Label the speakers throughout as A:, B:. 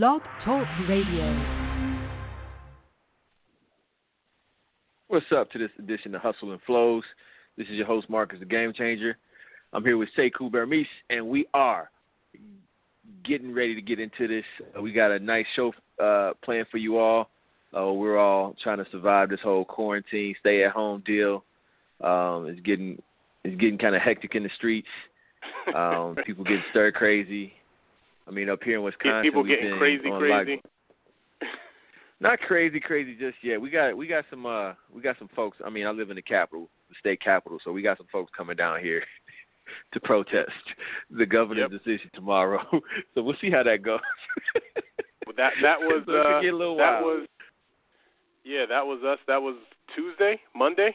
A: Blog Talk Radio.
B: What's up to this edition of Hustle and Flows? This is your host, Marcus, the Game Changer. I'm here with Sekou Bermiche, and we are getting ready to get into this. Uh, we got a nice show uh, planned for you all. Uh, we're all trying to survive this whole quarantine, stay at home deal. Um, it's getting it's getting kind of hectic in the streets. Um, people getting stir crazy. I mean, up here in Wisconsin,
C: people getting
B: been
C: crazy, crazy.
B: Like, not crazy, crazy just yet. We got we got some uh we got some folks. I mean, I live in the capital, the state capital, so we got some folks coming down here to protest the governor's
C: Yep.
B: decision tomorrow. so we'll see how that goes.
C: Well, that that was
B: So
C: uh,
B: get a little
C: that
B: wild.
C: was yeah, that was us. That was Tuesday, Monday,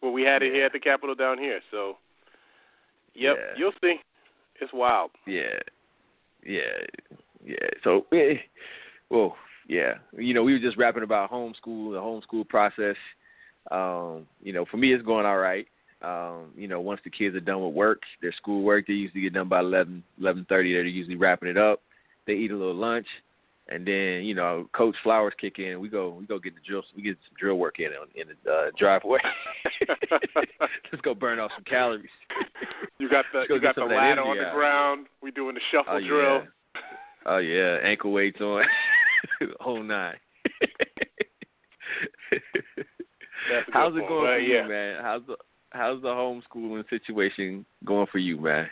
C: when we had it here at the Capitol down here. So, yep,
B: Yeah.
C: you'll see. It's wild.
B: Yeah, yeah, yeah. So, eh, well, yeah. You know, we were just rapping about homeschool, the homeschool process. Um, you know, for me, it's going all right. Um, you know, once the kids are done with work, their school work, they usually get done by eleven, eleven thirty. They're usually wrapping it up. They eat a little lunch, and then you know, Coach Flowers kick in. We go, we go get the drill. We get some drill work in in the uh, driveway. Let's go burn off some calories.
C: You got the you got the
B: some of that
C: ladder on the ground. We doing the shuffle
B: Oh
C: drill.
B: yeah. Oh yeah, ankle weights on. Whole nine.
C: That's a good
B: How's it going for
C: yeah.
B: you, man? How's the how's the homeschooling situation going for you, man?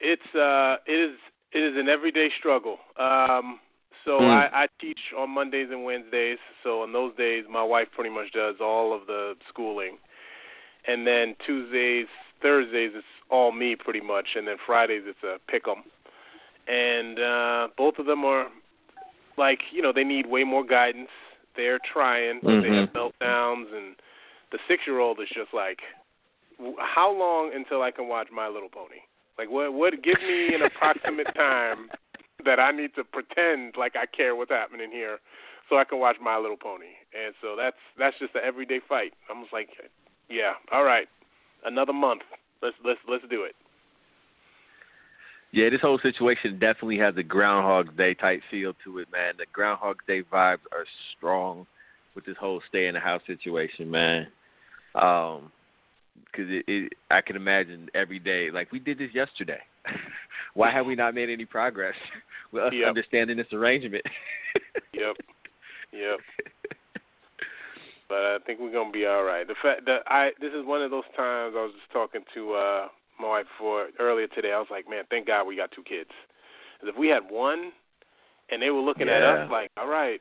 C: It's uh it is it is an everyday struggle. Um so
B: Mm.
C: I, I teach on Mondays and Wednesdays. So on those days my wife pretty much does all of the schooling. And then Tuesdays, Thursdays it's all me pretty much and then Fridays it's a pick 'em. And uh both of them are like, you know, they need way more guidance. They're trying, but they have meltdowns and the 6-year-old is just like w- how long until I can watch My Little Pony? Like what what give me an approximate time that I need to pretend like I care what's happening here so I can watch My Little Pony. And so that's that's just an everyday fight. I'm just like, yeah, all right. Another month. Let's let's let's do it.
B: Yeah, this whole situation definitely has a Groundhog Day type feel to it, man. The Groundhog Day vibes are strong with this whole stay in the house situation, man. Um, because it, it, I can imagine every day, like we did this yesterday. Why have we not made any progress with us
C: Yep.
B: understanding this arrangement?
C: Yep. Yep. But I think we're gonna be all right. The fact that I this is one of those times I was just talking to uh my wife for earlier today. I was like, man, thank God we got two kids. 'Cause if we had one, and they were looking at us like, all right,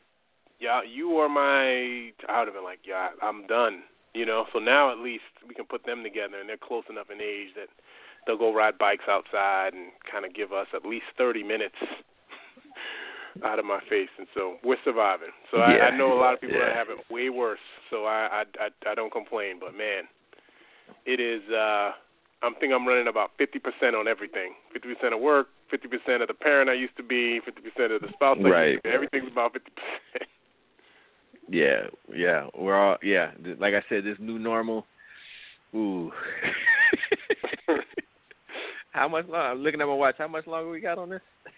C: yeah, you are my. I would have been like, yeah, I'm done. You know. So now at least we can put them together, and they're close enough in age that they'll go ride bikes outside and kind of give us at least 30 minutes out of my face, and so we're surviving. So I, I know a lot of people that
B: Yeah.
C: have it way worse. So I, I I I don't complain, but man, it is. uh I'm think I'm running about 50% on everything. 50% of work, 50% of the parent I used to be, 50% of the spouse I
B: Right.
C: used to be. Everything's about 50%.
B: Yeah, yeah, we're all yeah. Like I said, this new normal. Ooh. how much longer? I'm looking at my watch. How much longer we got on this?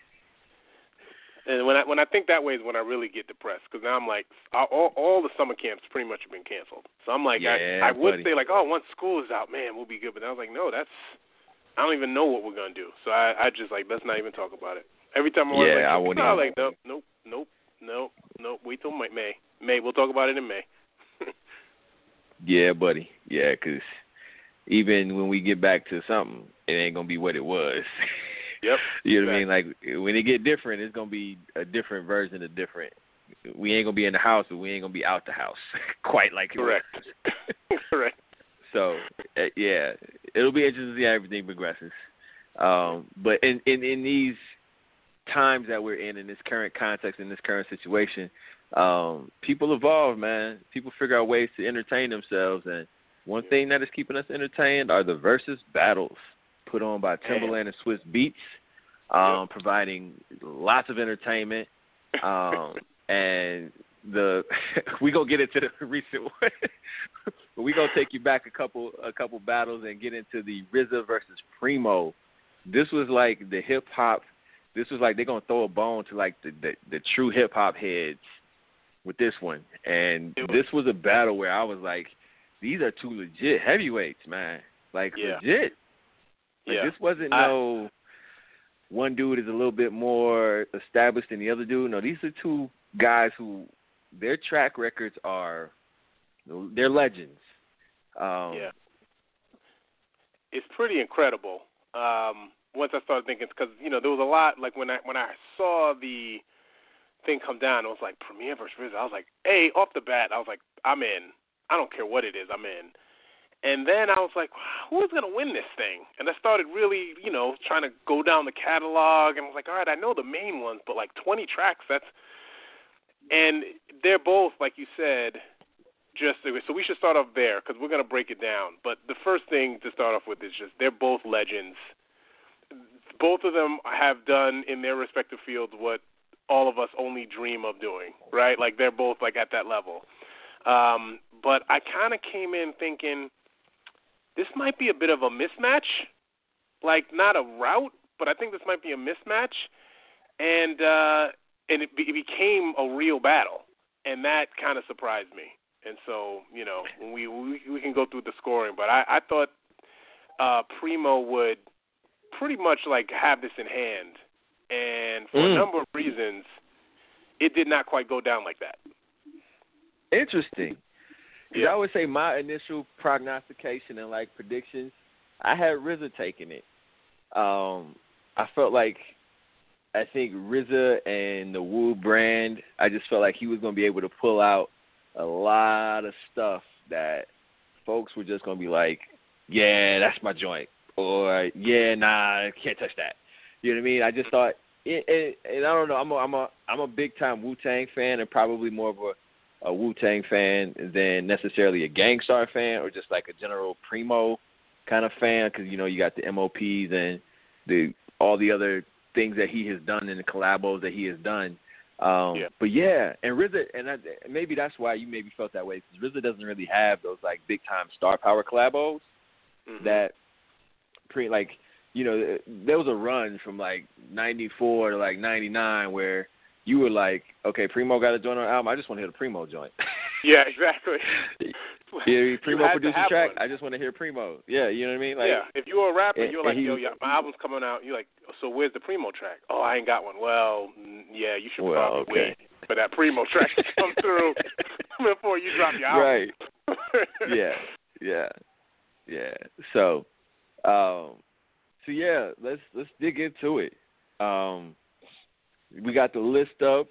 C: And when I when I think that way is when I really get depressed because now I'm like all, all all the summer camps pretty much have been canceled. So I'm like
B: Yeah,
C: I I would
B: buddy.
C: say like oh once school is out man we'll be good, but I was like no that's I don't even know what we're gonna do. So I I just like let's not even talk about it. Every time I'm
B: Yeah, I wouldn't
C: no,
B: even-
C: like nope nope nope nope nope wait till May May May we'll talk about it in May.
B: Yeah, buddy. Yeah, 'cause even when we get back to something, it ain't gonna be what it was.
C: Yep.
B: you know what I mean? Like when it get different, it's gonna be a different version of different. We ain't gonna be in the house, but we ain't gonna be out the house quite like it was.
C: Correct. Correct.
B: So uh, yeah, it'll be interesting to see how everything progresses. Um, but in, in in these times that we're in, in this current context, in this current situation, um, people evolve, man. People figure out ways to entertain themselves, and one thing that is keeping us entertained are the versus battles put on by Timbaland and Swizz Beatz, um, yep. providing lots of entertainment. Um, and the we gonna get into the recent one, but we gonna take you back a couple a couple battles and get into the RZA versus Primo. This was like the hip hop. This was like they're gonna throw a bone to like the the, the true hip hop heads with this one, and this was a battle where I was like, these are two legit heavyweights, man. Like
C: yeah.
B: legit. Like
C: yeah.
B: this wasn't
C: I,
B: no one dude is a little bit more established than the other dude. No, these are two guys who their track records are they're legends. Um,
C: yeah, it's pretty incredible. Um, once I started thinking, because you know there was a lot like when I when I saw the thing come down, it was like Premier versus RZA. I was like, hey, off the bat, I was like, I'm in. I don't care what it is, I'm in. And then I was like, who's going to win this thing? And I started really, you know, trying to go down the catalog. And I was like, all right, I know the main ones, but like 20 tracks, that's. And they're both, like you said, just. So we should start off there because we're going to break it down. But the first thing to start off with is just they're both legends. Both of them have done in their respective fields what all of us only dream of doing, right? Like they're both like at that level. Um, but I kind of came in thinking this might be a bit of a mismatch, like not a route, but I think this might be a mismatch, and uh, and it, be, it became a real battle, and that kind of surprised me. And so, you know, we we we can go through the scoring, but I, I thought uh, Primo would pretty much like have this in hand, and for
B: mm.
C: a number of reasons, it did not quite go down like that.
B: Interesting.
C: Yeah.
B: I would say my initial prognostication and like predictions, I had RZA taking it. Um, I felt like I think RZA and the Wu brand, I just felt like he was going to be able to pull out a lot of stuff that folks were just going to be like, yeah, that's my joint, or yeah, nah, I can't touch that. You know what I mean? I just thought, it, it, and I don't know, I'm a, I'm a, I'm a big time Wu Tang fan, and probably more of a a Wu Tang fan than necessarily a Gang Starr fan or just like a general Primo kind of fan because you know you got the MOPs and the all the other things that he has done and the collabos that he has done. Um,
C: yeah.
B: But yeah, and RZA, and I, maybe that's why you maybe felt that way because RZA doesn't really have those like big time star power collabos
C: mm-hmm.
B: that pre like you know there was a run from like '94 to like '99 where you were like, okay, Primo got a joint on album. I just want to hear the Primo joint.
C: yeah, exactly.
B: yeah, Primo produced a track.
C: One.
B: I just want to hear Primo. Yeah, you know what I mean? Like,
C: yeah, if you were a rapper,
B: and,
C: you're like,
B: he,
C: yo, yeah, my album's coming out. You're like, so where's the Primo track? Oh, I ain't got one. Well, yeah, you should
B: well,
C: probably
B: okay.
C: wait for that Primo track to come through before you drop your album.
B: Right. yeah, yeah, yeah. So, um, so yeah, let's let's dig into it. Um, we got the list up.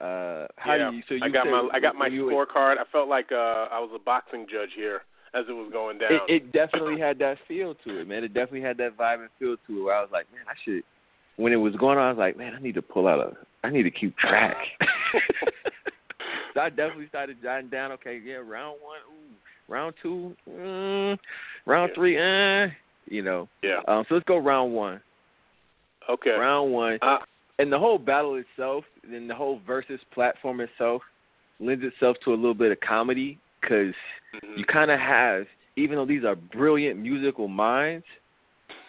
B: Uh, how
C: yeah,
B: do you? So you
C: I got
B: said,
C: my I got my scorecard. I felt like uh, I was a boxing judge here as it was going down.
B: It, it definitely had that feel to it, man. It definitely had that vibe and feel to it. Where I was like, man, I should. When it was going on, I was like, man, I need to pull out a. I need to keep track. so I definitely started jotting down. Okay, yeah, round one, ooh, round two, mm, round
C: yeah.
B: three, uh, you know.
C: Yeah.
B: Um, so let's go round one.
C: Okay.
B: Round one.
C: Uh,
B: and the whole battle itself, and the whole versus platform itself, lends itself to a little bit of comedy because
C: mm-hmm.
B: you kind of have, even though these are brilliant musical minds,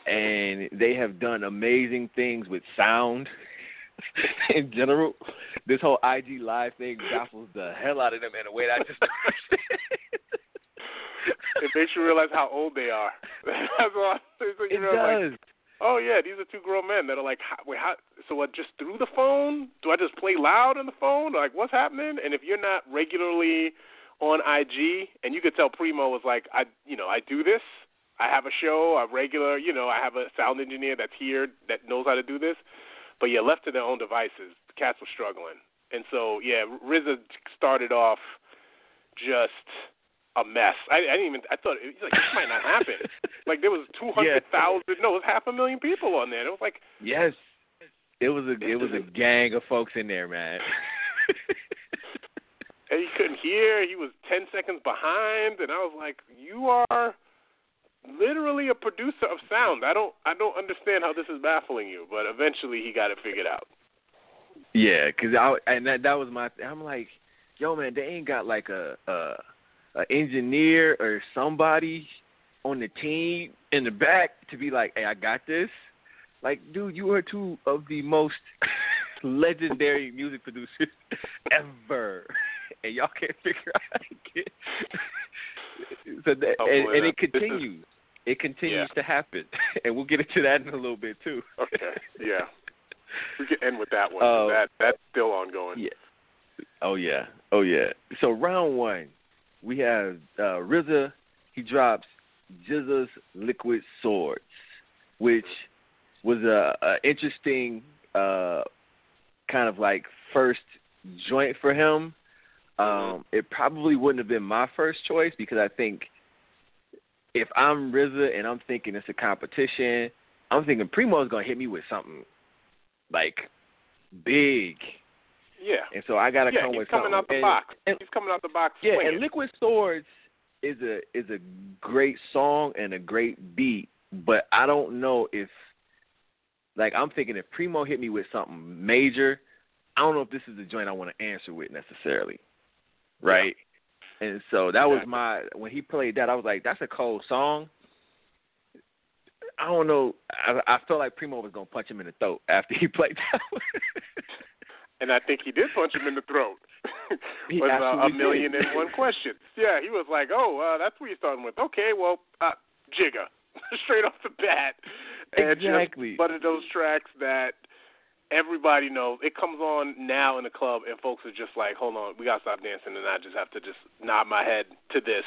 B: and they have done amazing things with sound in general. This whole IG live thing baffles the hell out of them in a way that I just.
C: it makes you realize how old they are. That's all.
B: It does.
C: Oh yeah, these are two grown men that are like, wait, how? So what? Just through the phone? Do I just play loud on the phone? Like, what's happening? And if you're not regularly on IG, and you could tell Primo was like, I, you know, I do this. I have a show, a regular, you know, I have a sound engineer that's here that knows how to do this. But yeah, left to their own devices, the cats were struggling. And so yeah, RZA started off just a mess. I, I didn't even. I thought it, like this might not happen. like there was two hundred thousand. Yeah. No, it was half a million people on there. It was like
B: yes. it was a it was a gang of folks in there, man.
C: and he couldn't hear. He was ten seconds behind, and I was like, "You are literally a producer of sound. I don't I don't understand how this is baffling you." But eventually, he got it figured out.
B: Yeah, cause I and that that was my. I'm like, yo, man, they ain't got like a a, a engineer or somebody on the team in the back to be like, hey, I got this. Like, dude, you are two of the most legendary music producers ever, and y'all can't figure out how to get. so that,
C: oh,
B: and, and it
C: is,
B: continues. It continues
C: yeah.
B: to happen, and we'll get into that in a little bit too.
C: Okay. Yeah. We can end with that one.
B: Uh,
C: that that's still ongoing.
B: Yeah. Oh yeah. Oh yeah. So round one, we have uh RZA. He drops GZA's Liquid Swords, which was a, a interesting uh kind of like first joint for him. Um, it probably wouldn't have been my first choice because I think if I'm RZA and I'm thinking it's a competition, I'm thinking Primo's gonna hit me with something like big.
C: Yeah.
B: And so I gotta
C: yeah,
B: come
C: he's
B: with
C: coming
B: something.
C: out the
B: and,
C: box.
B: And,
C: he's coming out the box.
B: yeah,
C: swinging.
B: and Liquid Swords is a is a great song and a great beat, but I don't know if like I'm thinking if Primo hit me with something major, I don't know if this is the joint I want to answer with necessarily. Right? And so that was my when he played that, I was like, that's a cold song. I don't know. I, I felt like Primo was gonna punch him in the throat after he played that.
C: and I think he did punch him in the throat. Was uh, a million
B: did.
C: and one questions. Yeah, he was like, "Oh, uh, that's what you're starting with." Okay, well, uh, Jigga, straight off the bat, and
B: Exactly.
C: just one of those tracks that everybody knows. It comes on now in the club, and folks are just like, "Hold on, we gotta stop dancing," and I just have to just nod my head to this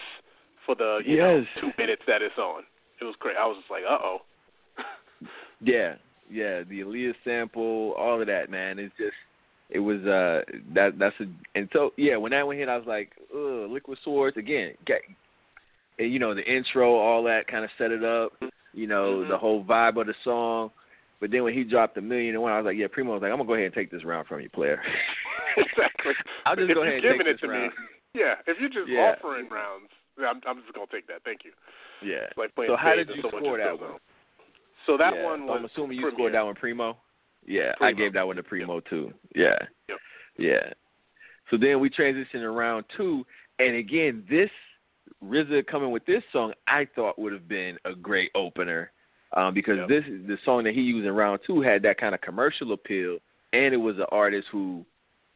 C: for the you know two minutes that it's on. It was great. I was just like, "Uh oh."
B: Yeah, yeah, the Aaliyah sample, all of that, man. It's just it was uh that that's a and so yeah, when that one hit I was like, ugh, Liquid Swords again. Get, and, you know, the intro, all that kind of set it up, you know,
C: Mhm.
B: the whole vibe of the song. But then when he dropped a million and one, I was like, yeah, Primo was like, I'm gonna go ahead and take this round from you, player.
C: exactly.
B: I'll just
C: if
B: go ahead and take
C: it
B: this
C: to
B: round.
C: me, yeah. If you're just
B: Yeah.
C: offering rounds, I'm, I'm just gonna take that. Thank you.
B: Yeah.
C: It's like
B: So how did you score that one?
C: So that
B: yeah.
C: one
B: So
C: was.
B: I'm assuming you
C: Premier.
B: scored that one Primo. Yeah, I gave that one to Primo too. Yeah.
C: Yep.
B: Yeah. So then we transitioned to round two, and again, this RZA coming with this song, I thought would have been a great opener, um, because
C: Yep.
B: this the song that he used in round two had that kind of commercial appeal, and it was an artist who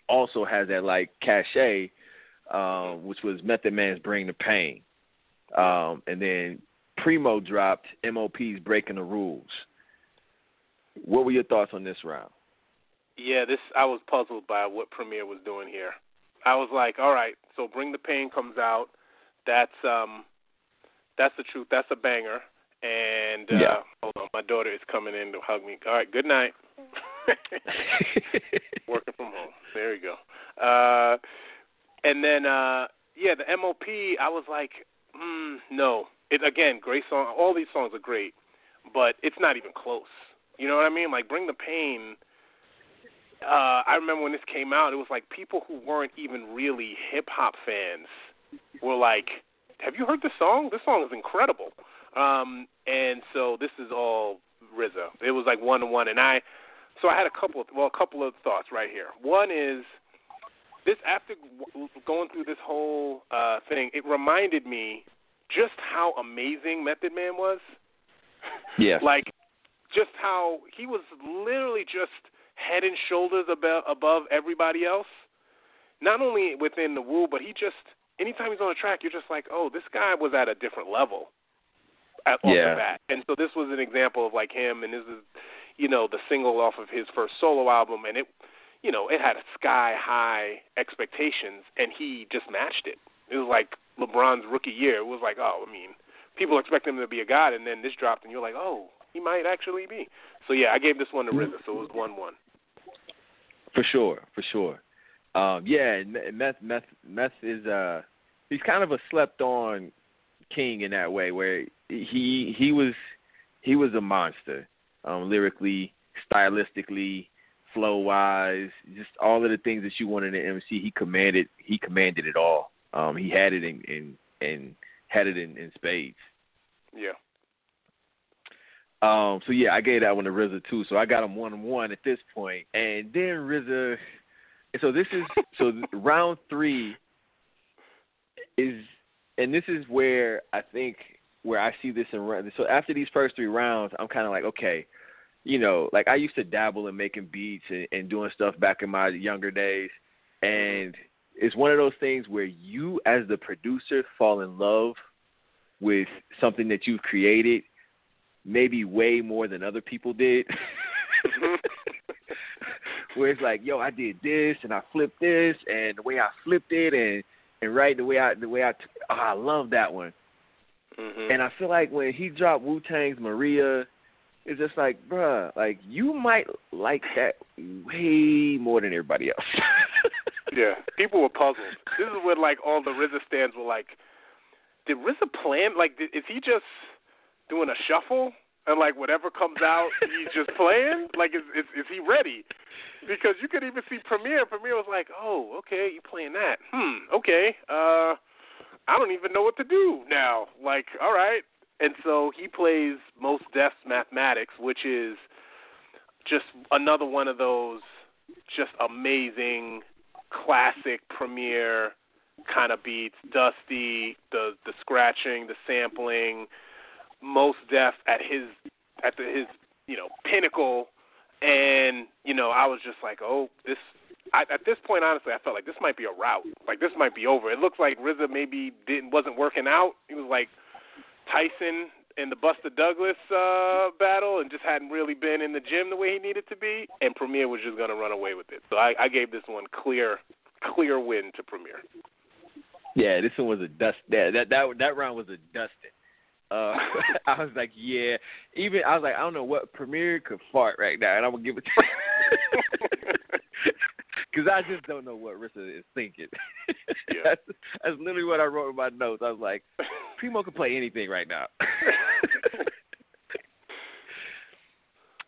B: also has that like cachet, um, which was Method Man's "Bring the Pain," um, and then Primo dropped MOP's "Breaking the Rules." What were your thoughts on this round?
C: Yeah, this I was puzzled by what Premier was doing here. I was like, all right, so Bring the Pain comes out. That's um, that's the truth. That's a banger. And uh,
B: Yeah.
C: hold on, my daughter is coming in to hug me. All right, good night. Working from home. There you go. Uh, and then uh, yeah, the MOP. I was like, mm, no. It again, great song. All these songs are great, but it's not even close. You know what I mean? Like Bring the Pain. Uh, I remember when this came out, it was like people who weren't even really hip hop fans were like, "Have you heard this song? This song is incredible." Um, and so this is all RZA. It was like one to one, and I, so I had a couple of well, a couple of thoughts right here. One is this after going through this whole uh, thing, it reminded me just how amazing Method Man was.
B: Yeah.
C: like just how he was literally just head and shoulders above above everybody else. Not only within the Wu, but he just anytime he's on a track, you're just like, oh, this guy was at a different level at off
B: Yeah.
C: the bat. And so this was an example of like him, and this is, you know, the single off of his first solo album, and it, you know, it had sky high expectations, and he just matched it. It was like LeBron's rookie year. It was like, oh, I mean, people expect him to be a god, and then this dropped, and you're like, oh, he might actually be. So yeah, I gave this one to RZA, so it was one one.
B: For sure, for sure. Um, yeah, Meth, Meth, Meth is uh, he's kind of a slept-on king in that way, where he he was he was a monster, um, lyrically, stylistically, flow wise, just all of the things that you wanted in MC. He commanded. He commanded it all. Um, he had it in in, in had it in, in spades.
C: Yeah.
B: Um, so yeah, I gave that one to RZA too. So I got him one one at this point, and then RZA. So this is so round three is, and this is where I think where I see this in so after these first three rounds, I'm kind of like, okay, you know, like I used to dabble in making beats and, and doing stuff back in my younger days, and it's one of those things where you as the producer fall in love with something that you've created maybe way more than other people did. Where it's like, yo, I did this and I flipped this and the way I flipped it and and right the way I the way I oh, I love that one.
C: Mm-hmm.
B: And I feel like when he dropped Wu Tang's Maria, it's just like, bruh, like you might like that way more than everybody else.
C: yeah, people were puzzled. This is when like all the RZA stands were like, did RZA plan? Like, is he just doing a shuffle and like whatever comes out, he's just playing? Like, is, is is he ready? Because you could even see Premier. Premier was like, "Oh, okay, you playing that? Hmm, okay. Uh, I don't even know what to do now. Like, all right." And so he plays Mos Def's Mathematics, which is just another one of those just amazing classic Premier kind of beats. Dusty, the the scratching, the sampling Mos Def at his at the, his you know pinnacle, and you know I was just like, oh, this. I, at this point, honestly, I felt like this might be a route. Like this might be over. It looks like RZA maybe didn't wasn't working out. He was like Tyson in the Buster Douglas uh, battle, and just hadn't really been in the gym the way he needed to be. And Premier was just going to run away with it. So I, I gave this one clear, clear win to Premier.
B: Yeah, this one was a dust. That that that, that round was a dusting. Uh, I was like, yeah. Even I was like, I don't know what Premier could fart right now, and I'm gonna give it to because I just don't know what RZA is thinking.
C: Yeah.
B: that's, that's literally what I wrote in my notes. I was like, Primo could play anything right now.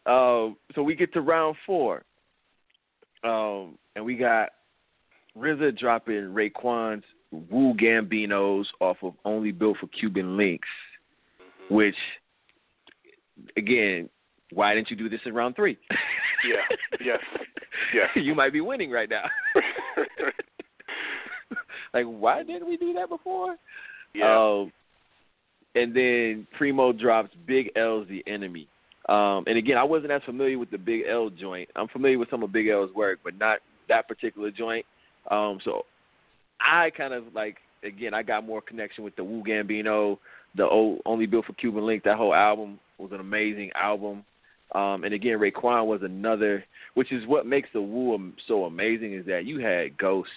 B: um, so we get to round four, um, and we got RZA dropping Raekwon's Wu Gambinos off of Only Built for Cuban Links which again, why didn't you do this in round three?
C: yeah. Yes. Yes.
B: you might be winning right now. like, why didn't we do that before?
C: Yeah.
B: Um, and then Primo drops Big L's The Enemy. Um, and again, I wasn't as familiar with the Big L joint. I'm familiar with some of Big L's work, but not that particular joint. Um, so I kind of like again, I got more connection with the Wu Gambino, the old Only Built for Cuban Link. That whole album was an amazing album. Um, and again, Raekwon was another, which is what makes the Wu so amazing is that you had Ghost,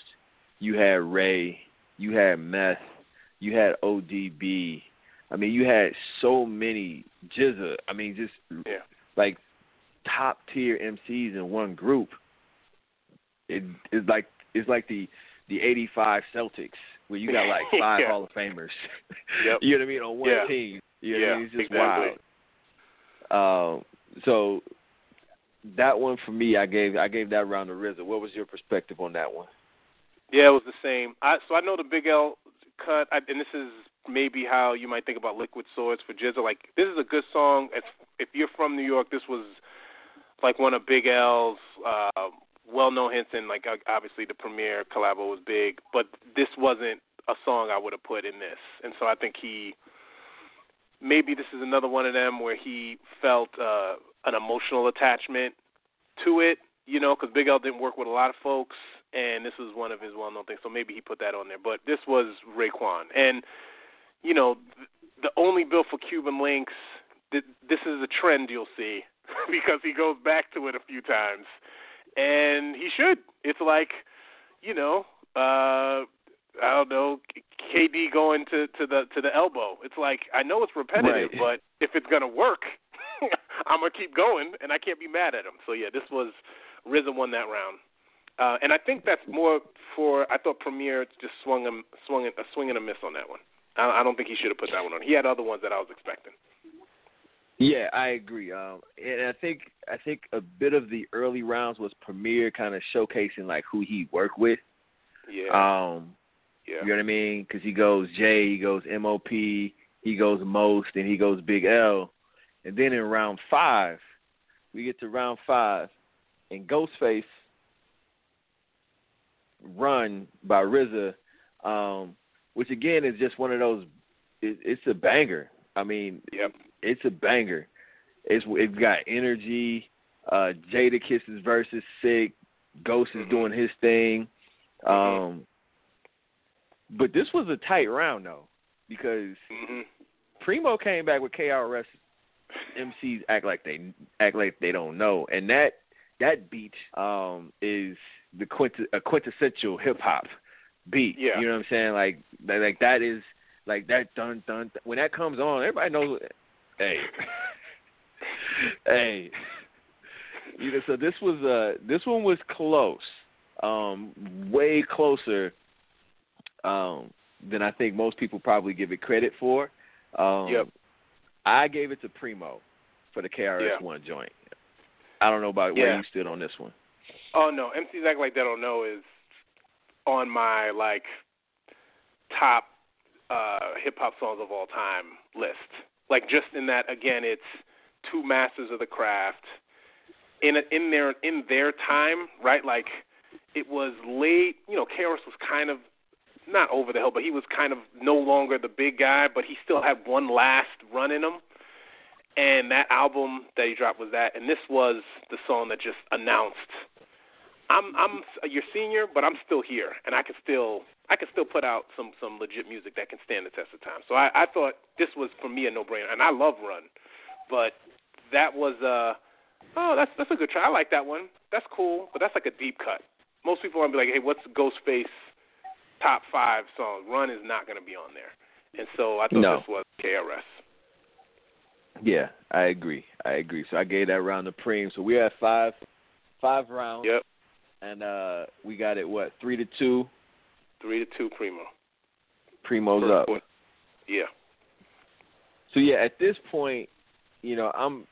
B: you had Ray, you had Meth, you had ODB. I mean, you had so many GZA. I mean, just
C: yeah.
B: like top tier MCs in one group. It is like it's like the the '85 Celtics where you got like five
C: yeah.
B: Hall of Famers.
C: Yep.
B: you know what I mean on one
C: Yeah.
B: team. You know
C: yeah.
B: what I mean? It's just
C: exactly.
B: wild. Um, so that one for me, I gave I gave that round to RZA. What was your perspective on that one?
C: Yeah, it was the same. I so I know the Big L cut, I, and this is maybe how you might think about Liquid Swords for GZA. Like this is a good song. If if you're from New York, this was like one of Big L's uh, well-known hits, and like uh, obviously the Premier collabo was big, but this wasn't a song I would have put in this, and so I think he maybe this is another one of them where he felt uh, an emotional attachment to it, you know, because Big L didn't work with a lot of folks, and this was one of his well-known things. So maybe he put that on there. But this was Raekwon, and you know, the Only Built for Cuban Links. This is a trend you'll see because he goes back to it a few times, and he should. It's like, you know, uh, I don't know, KD going to to the to the elbow. It's like I know it's repetitive,
B: Right.
C: but if it's gonna work, I'm gonna keep going, and I can't be mad at him. So yeah, this was RZA won that round, uh, and I think that's more for. I thought Premier just swung him swung a swing and a miss on that one. I, I don't think he should have put that one on. He had other ones that I was expecting.
B: Yeah, I agree. Um, and I think I think a bit of the early rounds was Premier kind of showcasing like who he worked with.
C: Yeah.
B: Um,
C: yeah.
B: You know what I mean? Because he goes J, he goes MOP, he goes Mos, and he goes Big L. And then in round five, we get to round five, and Ghostface run by RZA, um, which again is just one of those. It, it's a banger. I mean,
C: Yep.
B: It's a banger. It's it's got energy. Uh, Jadakiss's verse is sick. Ghost is
C: Mhm.
B: doing his thing.
C: Mhm.
B: Um, but this was a tight round though, because
C: Mhm.
B: Primo came back with KRS. MCs act like they act like they don't know, and that that beat um, is the quint- a quintessential hip hop beat.
C: Yeah.
B: You know what I'm saying? Like like that is like that dun dun. dun. When that comes on, everybody knows. Hey, hey. You know, so this was uh this one was close, um, way closer um, than I think most people probably give it credit for. Um,
C: Yep.
B: I gave it to Primo for the KRS
C: Yeah.
B: One joint. I don't know about where you stood on this one.
C: Oh no, MCs act like they don't know is on my like top uh hip hop songs of all time list. Like just in that again, it's two masters of the craft in a, in their in their time, right? Like it was late. You know, KRS was kind of not over the hill, but he was kind of no longer the big guy, but he still had one last run in him. And that album that he dropped was that, and this was the song that just announced I'm I'm your senior, but I'm still here, and I can still I can still put out some some legit music that can stand the test of time. So I, I thought this was for me a no brainer, and I love Run, but that was uh oh that's that's a good try. I like that one. That's cool, but that's like a deep cut. Most people want to be like, hey, what's Ghostface top five song? Run is not going to be on there, and so I thought
B: No.
C: this was KRS.
B: Yeah, I agree. I agree. So I gave that round to Preem. So we're at five five rounds.
C: Yep,
B: And uh we got it what, three to two.
C: three to two, Primo.
B: Primo's
C: First
B: up.
C: quarter. Yeah.
B: So yeah, at this point, you know, I'm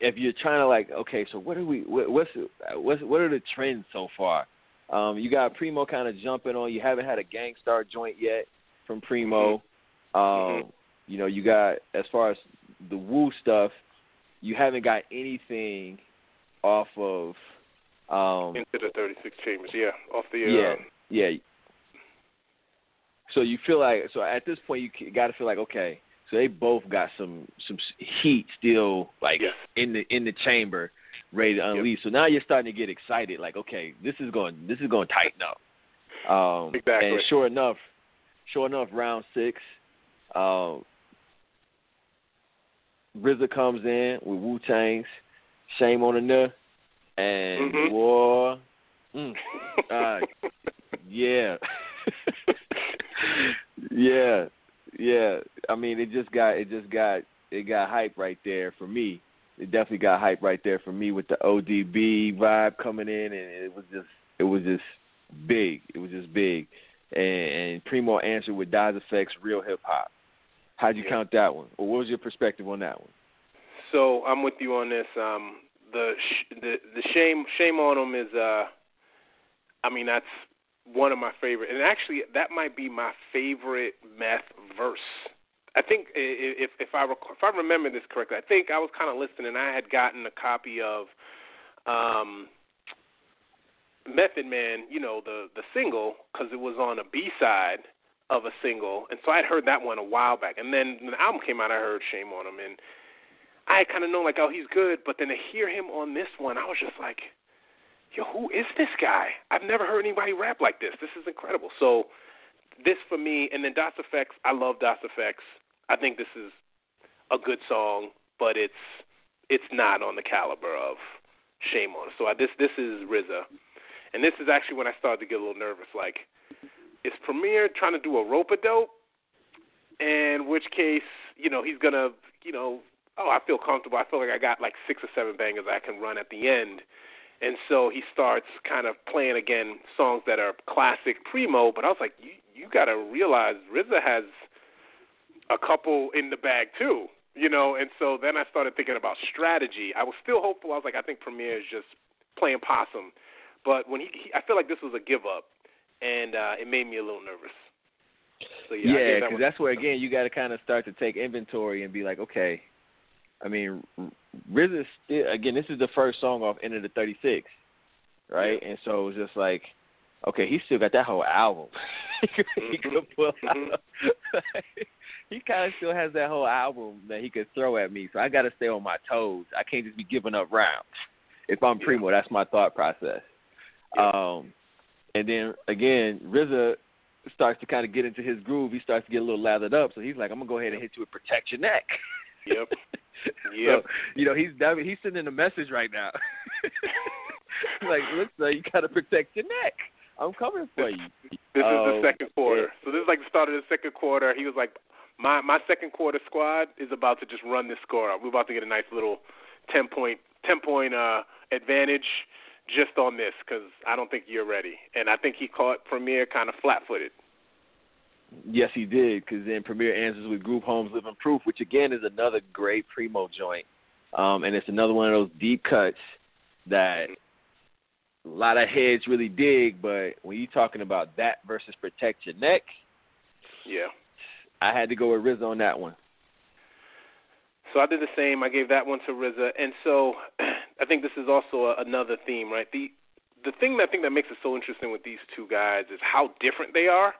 B: if you're trying to like, okay, so what are we? What, what's what's what are the trends so far? Um, you got Primo kind of jumping on. You haven't had a Gang Starr joint yet from Primo. Um,
C: Mhm.
B: You know, you got as far as the Wu stuff, you haven't got anything off of. Um,
C: Enter the 36 Chambers. Yeah, off the. Uh,
B: yeah, yeah. So you feel like so at this point you got to feel like okay, so they both got some some heat still like
C: Yes.
B: in the in the chamber, ready to unleash. So now you're starting to get excited, like okay, this is going this is going to tighten up. Um,
C: Exactly.
B: And sure enough, sure enough, round six, um, RZA comes in with Wu Tang's "Shame on the Nuh," and
C: Mhm.
B: boy, mm, uh, yeah. yeah. Yeah. I mean it just got it just got it got hype right there for me. It definitely got hype right there for me with the ODB vibe coming in and it was just it was just big. It was just big. And, and Primo answered with Das EFX Real Hip Hop. How'd you
C: Yeah.
B: count that one? Or what was your perspective on that one?
C: So I'm with you on this. Um, the the the shame shame on him is uh, I mean that's one of my favorite, and actually that might be my favorite meth verse. I think if if I rec- if I remember this correctly, I think I was kind of listening. And I had gotten a copy of um, Method Man, you know the the single, because it was on a B side of a single, and so I'd heard that one a while back. And then when the album came out, I heard Shame on Him, and I kind of know like, oh, he's good. But then to hear him on this one, I was just like, yo, who is this guy? I've never heard anybody rap like this. This is incredible. So this for me, and then Das EFX, I love Das EFX. I think this is a good song, but it's it's not on the caliber of Shame on. So I, this this is RZA, and this is actually when I started to get a little nervous. Like, is Premier trying to do a rope a dope? In which case, you know, he's gonna, you know, oh, I feel comfortable. I feel like I got like six or seven bangers I can run at the end. And so he starts kind of playing again songs that are classic primo. But I was like, you you got to realize RZA has a couple in the bag too. you know. And so then I started thinking about strategy. I was still hopeful. I was like, I think Premier is just playing possum, but when he, he I feel like this was a give up, and uh, it made me a little nervous. So yeah,
B: yeah,
C: because
B: that that's where again you got to kind of start to take inventory and be like, okay, I mean, RZA still again. This is the first song off Enter the 36, right?
C: Yeah.
B: And so it was just like, okay, he still got that whole album. he could pull
C: Mhm.
B: out. he kind of still has that whole album that he could throw at me. So I got to stay on my toes. I can't just be giving up rounds. If I'm primo, that's my thought process.
C: Yeah.
B: Um, and then again, RZA starts to kind of get into his groove. He starts to get a little lathered up. So he's like, I'm gonna go ahead and hit you with protect your neck.
C: Yep.
B: So, you know, he's he's sending a message right now. like, look, sir, you gotta protect your neck. I'm coming for you.
C: This is
B: Um,
C: the second quarter.
B: yeah.
C: So this is like the start of the second quarter. He was like, my my second quarter squad is about to just run this score up. We're about to get a nice little ten point ten point uh, advantage just on this because I don't think you're ready. And I think he caught Premier kind of flat footed.
B: Yes, he did, because then Premier answers with Group Homes Living Proof, which again is another great primo joint, um, and it's another one of those deep cuts that a lot of heads really dig. But when you're talking about that versus protect your neck,
C: Yeah.
B: I had to go with RZA on that one.
C: So I did the same. I gave that one to RZA, and so I think this is also a, another theme, right? The the thing that I think that makes it so interesting with these two guys is how different they are.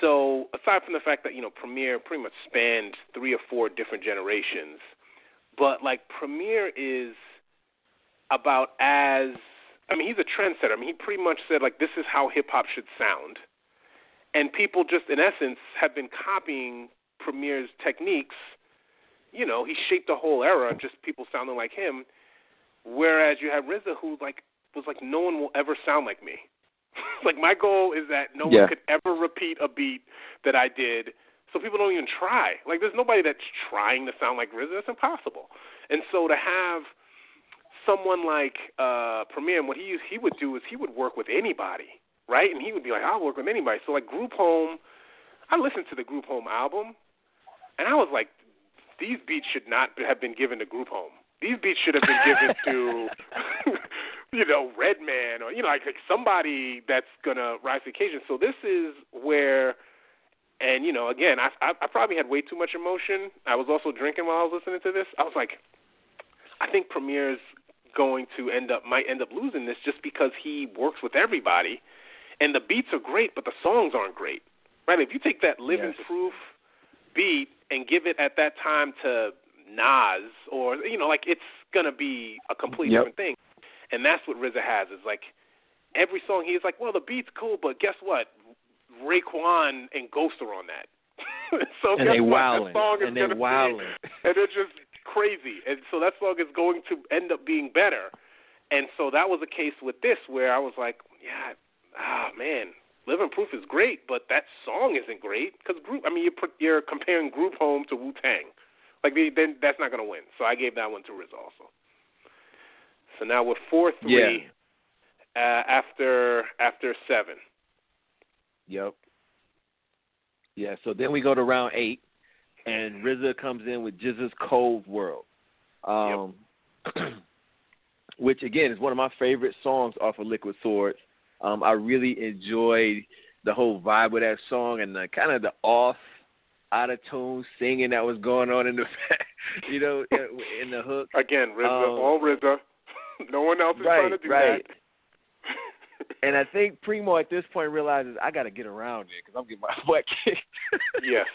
C: So aside from the fact that you know Premier pretty much spanned three or four different generations, but like Premier is about as I mean he's a trendsetter. I mean he pretty much said like this is how hip hop should sound, and people just in essence have been copying Premier's techniques you know, he shaped a whole era of just people sounding like him. Whereas you have RZA, who like was like, no one will ever sound like me. like my goal is that no
B: Yeah.
C: one could ever repeat a beat that I did, so people don't even try. Like there's nobody that's trying to sound like RZA. It's impossible. And so to have someone like uh Premier, and what he he would do is he would work with anybody, right? And he would be like, I'll work with anybody. So like Group Home, I listened to the Group Home album, and I was like, these beats should not have been given to Group Home. These beats should have been given to, you know, Redman or you know, like, like somebody that's gonna rise to the occasion. So this is where, and you know, again, I, I I probably had way too much emotion. I was also drinking while I was listening to this. I was like, I think Premier's going to end up might end up losing this just because he works with everybody, and the beats are great, but the songs aren't great. Right? If you take that Living
B: Yes.
C: Proof beat and give it at that time to Nas or you know, like it's gonna be a completely
B: Yep.
C: different thing. And that's what RZA has is like every song he's like, Well the beat's cool, but guess what? Raekwon and Ghost are on that. so
B: And they
C: what?
B: wildin',
C: That song is
B: and they
C: gonna be- and they're just crazy. And so that song is going to end up being better. And so that was the case with this, where I was like, yeah, ah, man, Living Proof is great, but that song isn't great because group. I mean, you're put, you're comparing Group Home to Wu Tang, like the, then that's not going to win. So I gave that one to Riz also. So now we're four three uh, after after seven.
B: Yep. Yeah, so then we go to round eight, and RZA comes in with GZA's Cold World, um, which again is one of my favorite songs off of Liquid Swords. Um, I really enjoyed the whole vibe of that song and the kind of the off, out of tune singing that was going on in the, you know, in- in the hook.
C: Again, RZA,
B: Um,
C: all RZA. no one else is
B: right,
C: trying to do that.
B: right.
C: that.
B: And I think Primo at this point realizes I got to get around it because I'm getting my butt kicked.
C: Yes.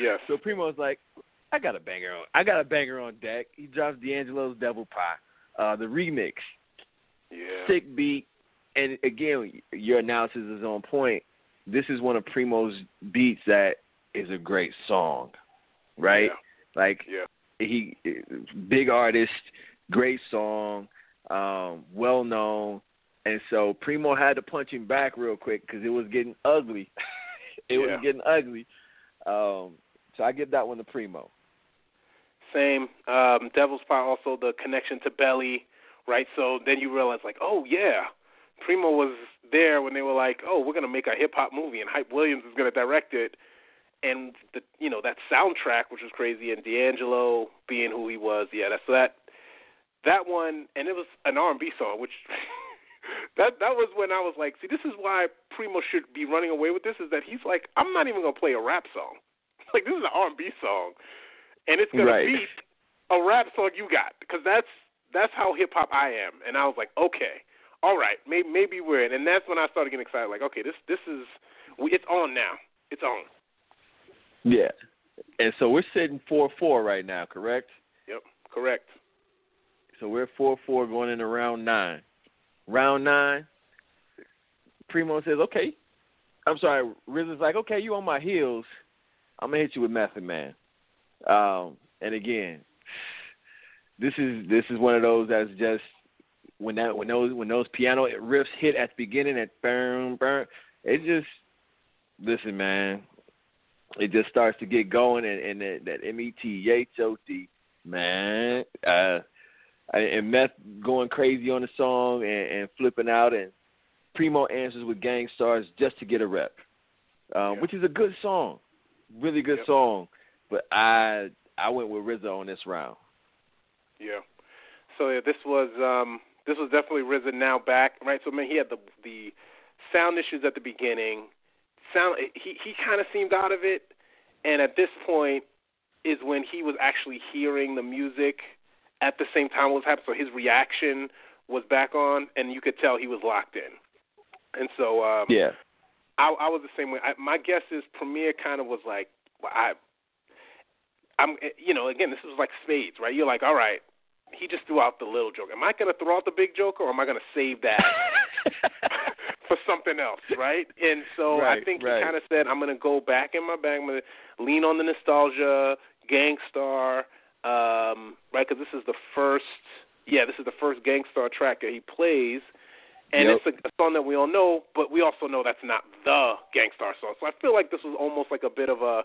C: Yes.
B: So Primo's like, I got a banger on. I got a banger on deck. He drops D'Angelo's Devil Pie, uh, the remix,
C: yeah.
B: sick beat, and again, your analysis is on point. This is one of Primo's beats that is a great song, right? Like
C: Yeah.
B: he, big artist, great song, um, well known, and so Primo had to punch him back real quick because it was getting ugly. it was getting ugly. Um, so I give that one to Primo.
C: Same. Um, Devil's Pie also the connection to Belly, right? So then you realize like, oh yeah, Primo was there when they were like, oh, we're gonna make a hip hop movie and Hype Williams is gonna direct it, and the you know that soundtrack which was crazy, and D'Angelo being who he was. Yeah, that's so that that one, and it was an R&B song, which that that was when I was like, see, this is why Primo should be running away with this. Is that he's like, I'm not even gonna play a rap song. Like this is an R&B song, and it's gonna
B: right.
C: beat a rap song you got because that's that's how hip hop I am. And I was like, okay, all right, maybe maybe we're in. And that's when I started getting excited. Like, okay, this this is it's on now. It's on.
B: Yeah, and so we're sitting four four right now, correct?
C: Yep, correct.
B: So we're four four going into round nine. Round nine, Primo says, "Okay." I'm sorry. RZA's like, "Okay, you on my heels. I'm gonna hit you with Method Man." Um, and again, this is this is one of those that's just when that when those when those piano riffs hit at the beginning at burn burn, it just listen, man. It just starts to get going, and, and that, that M E T H O T, man. Uh, and Meth going crazy on the song and, and flipping out, and Primo answers with Gang Starrs just to get a rep, um,
C: yeah.
B: which is a good song, really good
C: yep.
B: song. But I I went with RZA on this round.
C: Yeah. So yeah, this was um, this was definitely RZA now back, right? So man, he had the the sound issues at the beginning. Sound he he kind of seemed out of it, and at this point is when he was actually hearing the music at the same time what was happening. So his reaction was back on, and you could tell he was locked in. And so um,
B: yeah,
C: I, I was the same way. I, my guess is Premier kind of was like, well, I, I'm, you know, again, this was like spades, right? You're like, all right, he just threw out the little joke. Am I going to throw out the big joke, or am I going to save that for something else, right? And so
B: right,
C: I think
B: right.
C: he kind of said, I'm going to go back in my bag. I'm going to lean on the nostalgia, Gang Starr, um, right? Because this is the first, yeah, this is the first Gang Starr track that he plays. And
B: yep.
C: it's a, a song that we all know, but we also know that's not the Gang Starr song. So I feel like this was almost like a bit of a